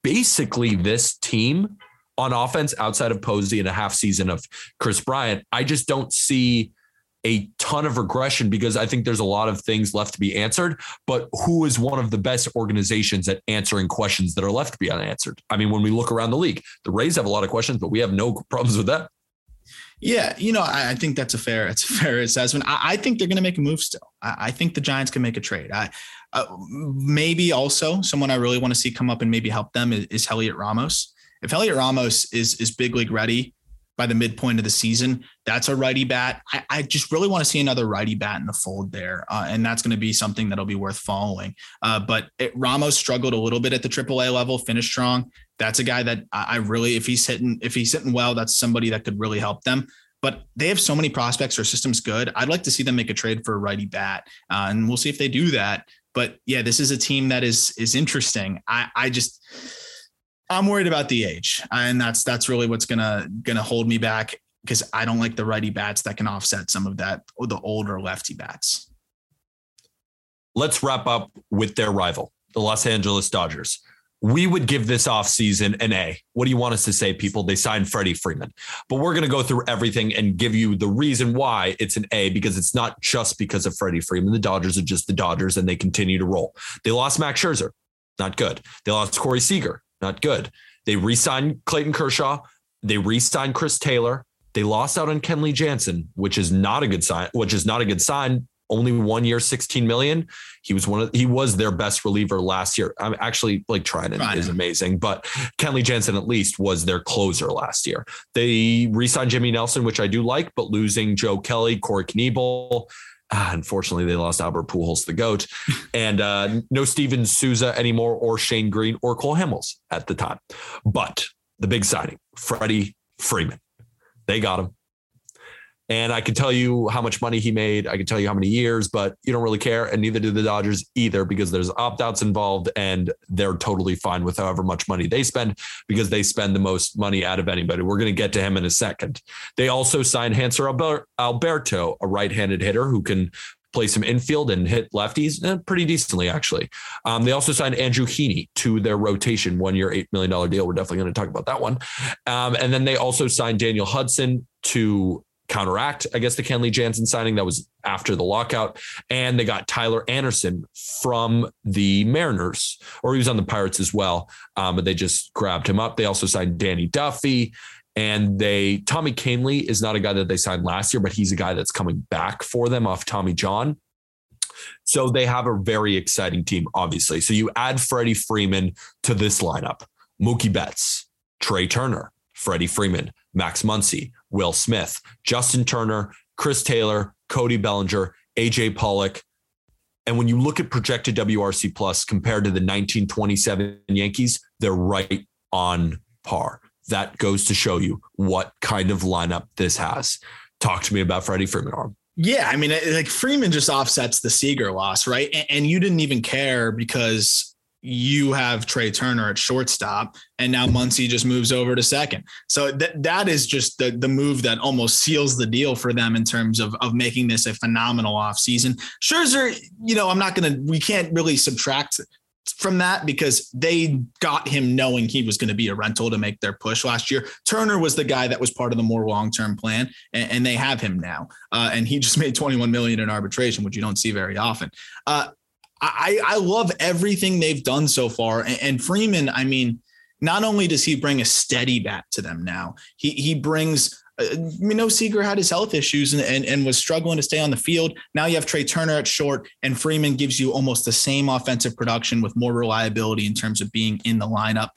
basically this team on offense outside of Posey and a half season of Kris Bryant, I just don't see a ton of regression because I think there's a lot of things left to be answered. But who is one of the best organizations at answering questions that are left to be unanswered? I mean, when we look around the league, the Rays have a lot of questions, but we have no problems with that. Yeah, you know, I, think that's a fair, it's a fair assessment. I, I think they're going to make a move still. I, I, think the Giants can make a trade. I uh, maybe also someone I really want to see come up and maybe help them is, is Heliot Ramos if Heliot Ramos is is big league ready by the midpoint of the season, that's a righty bat. I, I just really want to see another righty bat in the fold there, uh, and that's going to be something that'll be worth following. Uh, but it, Ramos struggled a little bit at the AAA level, finished strong. That's a guy that I, I really, if he's hitting, if he's hitting well, that's somebody that could really help them but they have so many prospects. Their system's good. I'd like to see them make a trade for a righty bat, uh, and we'll see if they do that. But yeah, this is a team that is is interesting. I I just I'm worried about the age, and that's that's really what's gonna gonna hold me back because I don't like the righty bats that can offset some of that the older lefty bats. Let's wrap up with their rival, the Los Angeles Dodgers. We would give this offseason an A. What do you want us to say, people? They signed Freddie Freeman. But we're going to go through everything and give you the reason why it's an A because it's not just because of Freddie Freeman. The Dodgers are just the Dodgers and they continue to roll. They lost Max Scherzer. Not good. They lost Corey Seager not good. They re-signed Clayton Kershaw. They re-signed Chris Taylor. They lost out on Kenley Jansen, which is not a good sign. Which is not a good sign. Only one year, 16 million. He was one of he was their best reliever last year. I'm actually like trying it is amazing, but Kenley Jansen at least was their closer last year. They re-signed Jimmy Nelson, which I do like, but losing Joe Kelly, Corey Knebel, Ah, unfortunately, they lost Albert Pujols, the goat, and uh, no Steven Souza anymore, or Shane Greene, or Cole Hamels at the time. But the big signing, Freddie Freeman, they got him. And I can tell you how much money he made. I can tell you how many years, but you don't really care. And neither do the Dodgers either because there's opt outs involved and they're totally fine with however much money they spend because they spend the most money out of anybody. We're going to get to him in a second. They also signed Hanser Alberto, a right handed hitter who can play some infield and hit lefties eh, pretty decently, actually. Um, they also signed Andrew Heaney to their rotation, one year, $8 million deal. We're definitely going to talk about that one. Um, and then they also signed Daniel Hudson to counteract, I guess, the Kenley Jansen signing that was after the lockout. And they got Tyler Anderson from the Mariners, or he was on the Pirates as well. Um, but they just grabbed him up. They also signed Danny Duffy. And they Tommy Kahnle is not a guy that they signed last year, but he's a guy that's coming back for them off Tommy John. So they have a very exciting team, obviously. So you add Freddie Freeman to this lineup Mookie Betts, Trea Turner, Freddie Freeman, Max Muncy, Will Smith, Justin Turner, Chris Taylor, Cody Bellinger, AJ Pollock. And when you look at projected WRC plus compared to the 1927 Yankees, they're right on par. That goes to show you what kind of lineup this has. Talk to me about Freddie Freeman arm. Yeah, I mean, like Freeman just offsets the Seager loss, right? And, and you didn't even care because you have Trea Turner at shortstop, and now Muncy just moves over to second. So that that is just the the move that almost seals the deal for them in terms of of making this a phenomenal offseason. Scherzer, you know, I'm not gonna we can't really subtract from that because they got him knowing he was going to be a rental to make their push last year. Turner was the guy that was part of the more long term plan, and, and, they have him now. Uh, and he just made 21 million in arbitration, which you don't see very often. Uh, I, I love everything they've done so far. And, and Freeman, I mean, not only does he bring a steady bat to them now, he he brings uh, you know, Seager had his health issues and, and, and, was struggling to stay on the field. Now you have Trea Turner at short, and Freeman gives you almost the same offensive production with more reliability in terms of being in the lineup.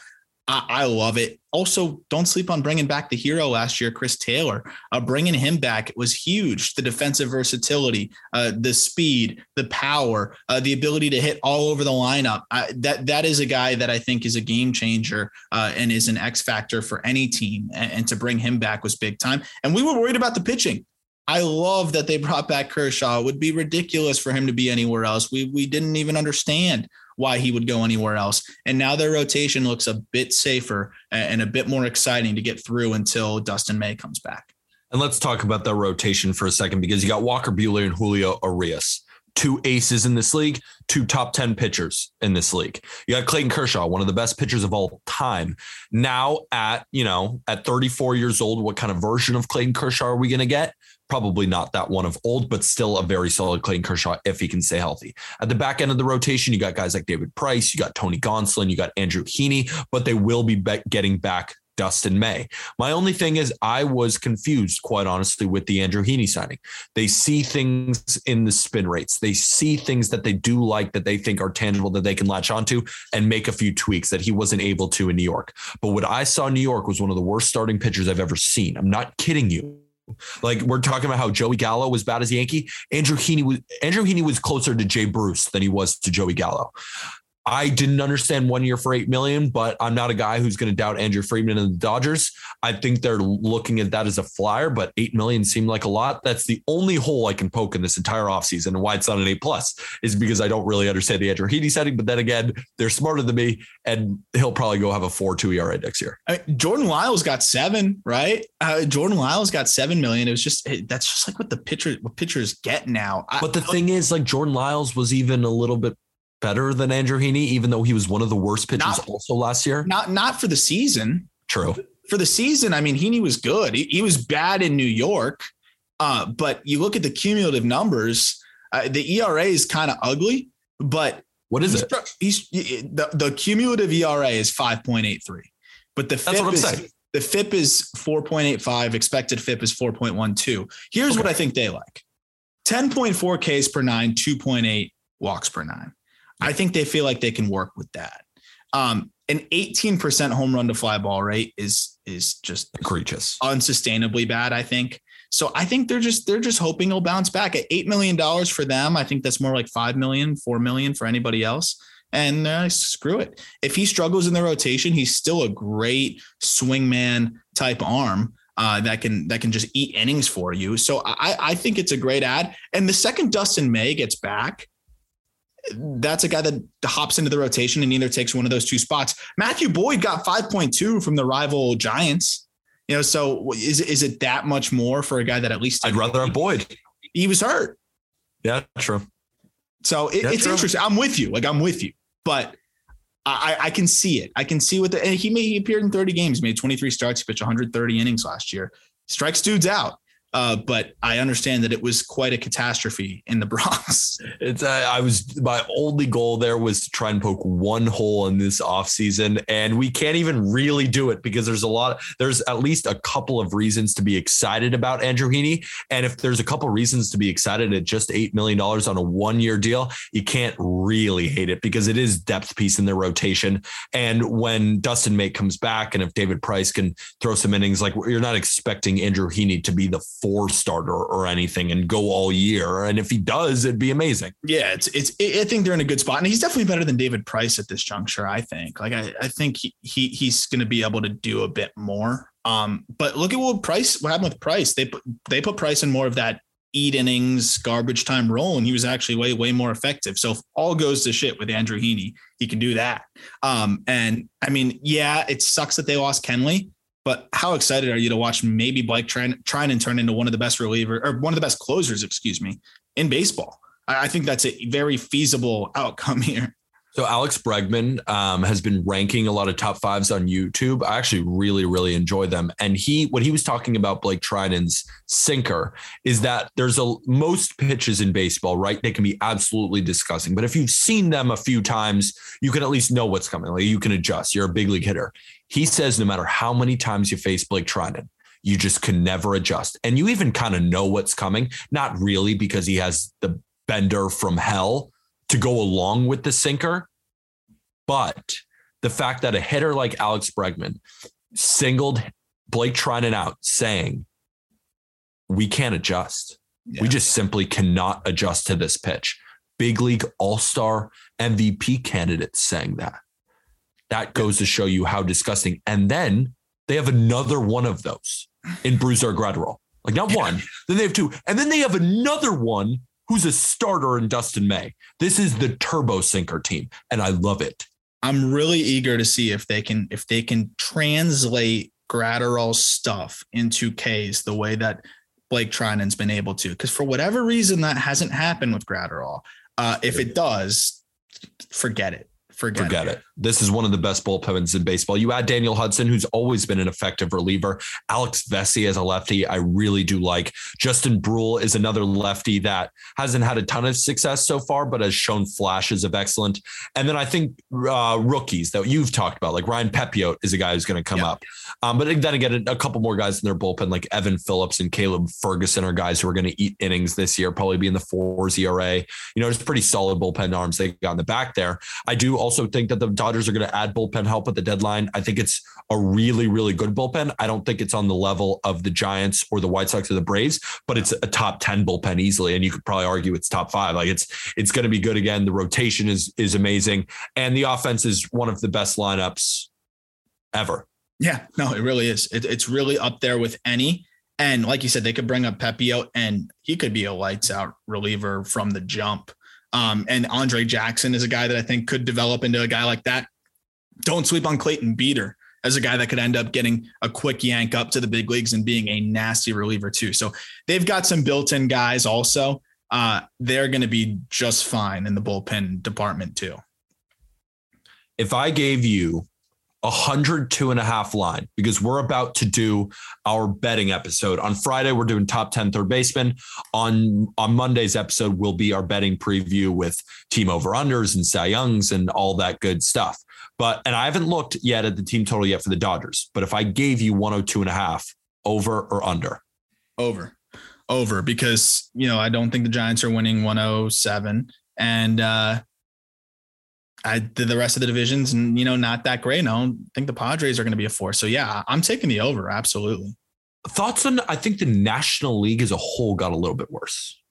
I, I, love it. Also, don't sleep on bringing back the hero last year, Chris Taylor. Uh, bringing him back was huge. The defensive versatility, uh, the speed, the power, uh, the ability to hit all over the lineup. that that is a guy that I think is a game changer uh, and is an X factor for any team. And, and to bring him back was big time. And we were worried about the pitching. I love that they brought back Kershaw. It would be ridiculous for him to be anywhere else. We we didn't even understand why he would go anywhere else. And now their rotation looks a bit safer and a bit more exciting to get through until Dustin May comes back. And let's talk about the rotation for a second because you got Walker Buehler and Julio Urias, two aces in this league, two top 10 pitchers in this league. You got Clayton Kershaw, one of the best pitchers of all time. Now at, you know, at 34 years old, what kind of version of Clayton Kershaw are we going to get? Probably not that one of old, but still a very solid Clayton Kershaw if he can stay healthy. At the back end of the rotation, you got guys like David Price, you got Tony Gonsolin, you got Andrew Heaney, but they will be getting back Dustin May. My only thing is, I was confused, quite honestly, with the Andrew Heaney signing. They see things in the spin rates, they see things that they do like that they think are tangible that they can latch onto and make a few tweaks that he wasn't able to in New York. But what I saw in New York was one of the worst starting pitchers I've ever seen. I'm not kidding you. Like we're talking about how Joey Gallo was bad as Yankee. Andrew Heaney was Andrew Heaney was closer to Jay Bruce than he was to Joey Gallo. I didn't understand one year for eight million, but I'm not a guy who's going to doubt Andrew Friedman and the Dodgers. I think they're looking at that as a flyer, but eight million seemed like a lot. That's the only hole I can poke in this entire offseason. And why it's not an eight plus is because I don't really understand the Andrew Heaney setting. But then again, they're smarter than me, and he'll probably go have a four two ERA next year. I mean, Jordan Lyles got seven, right? Uh, Jordan Lyles got seven million. It was just that's just like what the pitcher what pitchers get now. But the thing is, like Jordan Lyles was even a little bit better than Andrew Heaney, even though he was one of the worst pitchers not, also last year? Not not for the season. True. For the season, I mean, Heaney was good. He, he was bad in New York, uh, but you look at the cumulative numbers. Uh, the ERA is kind of ugly, but what is it? He's the, the cumulative ERA is five point eight three, but the FIP is saying. the FIP is four point eight five. Expected FIP is four point one two. Here's okay. what I think they like: ten point four Ks per nine, two point eight walks per nine. I think they feel like they can work with that. Um, an 18% home run to fly ball rate is is just egregious, unsustainably bad. I think. So I think they're just they're just hoping he'll bounce back at eight million dollars for them. I think that's more like five million, four million for anybody else. And uh, screw it. If he struggles in the rotation, he's still a great swingman type arm uh, that can that can just eat innings for you. So I, I think it's a great ad. And the second Dustin May gets back, that's a guy that hops into the rotation and either takes one of those two spots. Matthew Boyd got 5.2 from the rival Giants. You know, so is is it that much more for a guy that at least I'd rather have Boyd. He was hurt. Yeah, true. So it, yeah, it's true. interesting. I'm with you. Like I'm with you, but I, I can see it. I can see what the and he made he appeared in 30 games, made 23 starts, he pitched 130 innings last year. Strikes dudes out. Uh, but I understand that it was quite a catastrophe in the Bronx. It's uh, I was my only goal there was to try and poke one hole in this offseason and we can't even really do it because there's a lot there's at least a couple of reasons to be excited about Andrew Heaney and if there's a couple reasons to be excited at just 8 million dollars on a 1 year deal you can't really hate it because it is depth piece in their rotation and when Dustin May comes back and if David Price can throw some innings like you're not expecting Andrew Heaney to be the four starter or anything and go all year and if he does it'd be amazing yeah, it's it's. I think they're in a good spot, and he's definitely better than David Price at this juncture. I think. Like I, I think he, he he's going to be able to do a bit more. Um, but look at what Price. What happened with Price? They put they put Price in more of that eat innings, garbage time role, and he was actually way way more effective. So if all goes to shit with Andrew Heaney, he can do that. Um, and I mean, yeah, it sucks that they lost Kenley. But how excited are you to watch maybe Blake trying and turn into one of the best reliever or one of the best closers, excuse me, in baseball? I think that's a very feasible outcome here. So Alex Bregman um, has been ranking a lot of top fives on YouTube. I actually really, really enjoy them. And he, what he was talking about Blake Treinen's sinker is that there's a most pitches in baseball, right? They can be absolutely disgusting, but if you've seen them a few times, you can at least know what's coming. Like you can adjust. You're a big league hitter. He says no matter how many times you face Blake Treinen, you just can never adjust. And you even kind of know what's coming. Not really because he has the bender from hell to go along with the sinker. But the fact that a hitter like Alex Bregman singled Blake Treinen out saying, we can't adjust. Yeah. We just simply cannot adjust to this pitch. Big league all star MVP candidates saying that. That goes to show you how disgusting. And then they have another one of those in Brusdar Graterol. Like not one, then they have two. And then they have another one who's a starter in Dustin May. This is the turbo sinker team, and I love it. I'm really eager to see if they can if they can translate Graterol's stuff into K's the way that Blake Treinen's been able to. Because for whatever reason, that hasn't happened with Graterol. Uh, if it does, forget it. Forget, Forget it. it. This is one of the best bullpens in baseball. You add Daniel Hudson, who's always been an effective reliever. Alex Vesia as a lefty, I really do like. Justin Bruihl is another lefty that hasn't had a ton of success so far, but has shown flashes of excellent. And then I think uh, rookies that you've talked about, like Ryan Pepiot, is a guy who's going to come up. Um, but then again, a couple more guys in their bullpen, like Evan Phillips and Caleb Ferguson, are guys who are going to eat innings this year, probably be in the fours ERA. You know, it's pretty solid bullpen arms they got in the back there. I do also think that the Dodgers are going to add bullpen help at the deadline. I think it's a really, really good bullpen. I don't think it's on the level of the Giants or the White Sox or the Braves, but it's a top 10 bullpen easily. And you could probably argue it's top five. Like it's it's going to be good again. The rotation is is amazing. And the offense is one of the best lineups ever. Yeah, no, it really is. It, it's really up there with any. And like you said, they could bring up Pepiot and he could be a lights out reliever from the jump. Um, and Andre Jackson is a guy that I think could develop into a guy like that. Don't sleep on Clayton Beeter as a guy that could end up getting a quick yank up to the big leagues and being a nasty reliever too. So they've got some built-in guys also. Uh, they're going to be just fine in the bullpen department too. If I gave you a hundred two and a half line because we're about to do our betting episode on Friday. We're doing top 10 third baseman. On on Monday's episode will be our betting preview with team over unders and Cy Youngs and all that good stuff. But and I haven't looked yet at the team total yet for the Dodgers. But if I gave you 102 and a half, over or under? Over. Over because you know I don't think the Giants are winning 107 and uh I did the rest of the divisions and you know not that great. No, I don't think the Padres are going to be a force. So yeah, I'm taking the over. Absolutely. Thoughts on? I think the National League as a whole got a little bit worse.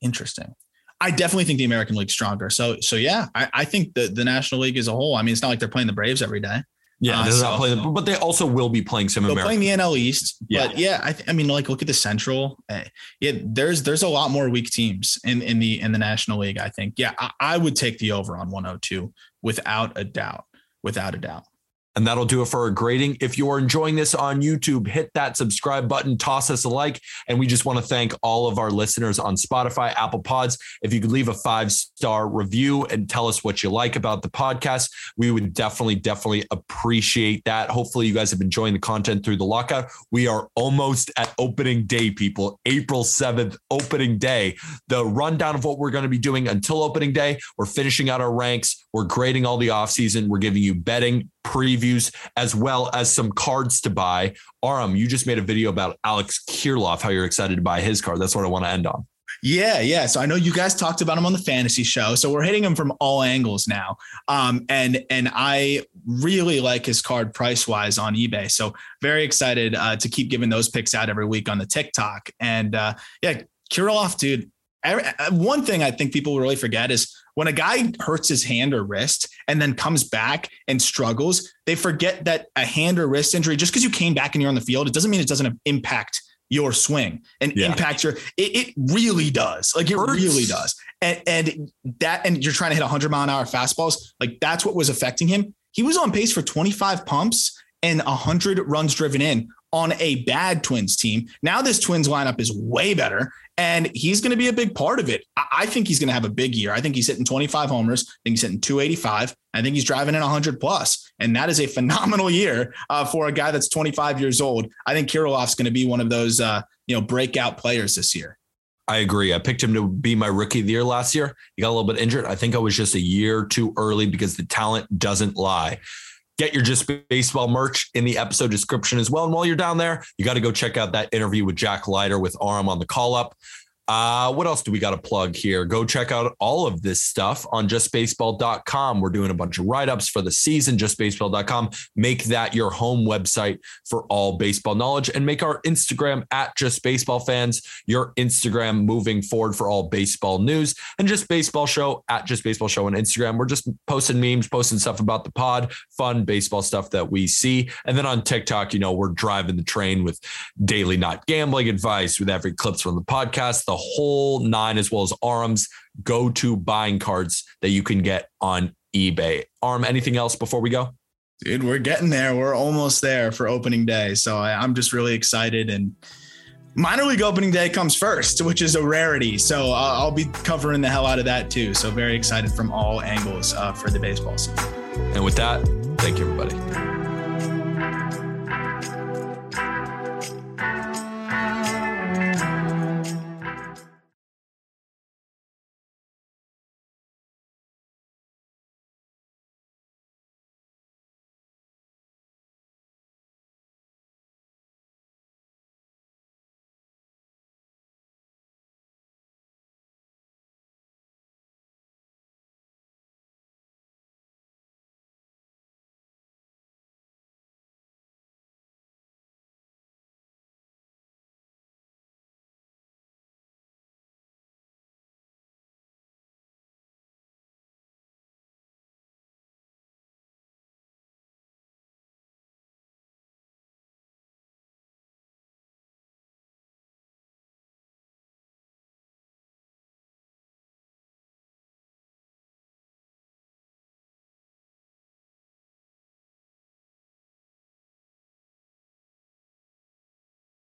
Interesting. I definitely think the American League stronger. So so yeah, I, I think the the National League as a whole. I mean, it's not like they're playing the Braves every day. Yeah, uh, so, not playing, but they also will be playing some. They're playing the NL East, yeah. but yeah, I, th- I mean, like look at the Central. Uh, yeah, there's there's a lot more weak teams in in the in the National League. I think. Yeah, I, I would take the over on 102 without a doubt. Without a doubt. And that'll do it for our grading. If you are enjoying this on YouTube, hit that subscribe button, toss us a like. And we just want to thank all of our listeners on Spotify, Apple Pods. If you could leave a five star review and tell us what you like about the podcast, we would definitely, definitely appreciate that. Hopefully, you guys have been enjoying the content through the lockout. We are almost at opening day, people. April 7th, opening day. The rundown of what we're going to be doing until opening day, we're finishing out our ranks. We're grading all the offseason. We're giving you betting previews as well as some cards to buy. Aram, you just made a video about Alex Kirilloff, how you're excited to buy his card. That's what I want to end on. Yeah, yeah. So I know you guys talked about him on the fantasy show. So we're hitting him from all angles now. Um, and and I really like his card price wise on eBay. So very excited uh, to keep giving those picks out every week on the TikTok. And uh, yeah, Kirilloff, dude. Every, uh, one thing I think people really forget is when a guy hurts his hand or wrist and then comes back and struggles, they forget that a hand or wrist injury, just because you came back and you're on the field, it doesn't mean it doesn't impact your swing and yeah. impact your it, it, really does. Like it really does. And and that and you're trying to hit 100 mile an hour fastballs like that's what was affecting him. He was on pace for 25 pumps and 100 runs driven in on a bad twins team now this twins lineup is way better and he's going to be a big part of it. I think he's going to have a big year. I think he's hitting 25 homers. I think he's hitting 285. I think he's driving in 100 plus, and that is a phenomenal year uh, for a guy that's 25 years old. I think Kirilloff's going to be one of those uh, you know breakout players this year. I agree. I picked him to be my rookie of the year last year. He got a little bit injured. I think I was just a year too early because the talent doesn't lie. Get your Just Baseball merch in the episode description as well. And while you're down there, you got to go check out that interview with Jack Leiter with Aram on the call up. Uh, what else do we got to plug here? Go check out all of this stuff on justbaseball.com. We're doing a bunch of write ups for the season, justbaseball.com. Make that your home website for all baseball knowledge and make our Instagram at just baseball fans your Instagram moving forward for all baseball news and just baseball show at just baseball show on Instagram. We're just posting memes, posting stuff about the pod, fun baseball stuff that we see. And then on TikTok, you know, we're driving the train with daily not gambling advice with every clips from the podcast. The whole nine, as well as Aram's go to buying cards that you can get on eBay. ARM, anything else before we go? Dude, we're getting there. We're almost there for opening day. So I, I'm just really excited. And minor league opening day comes first, which is a rarity. So uh, I'll be covering the hell out of that too. So very excited from all angles uh, for the baseball season. And with that, thank you, everybody.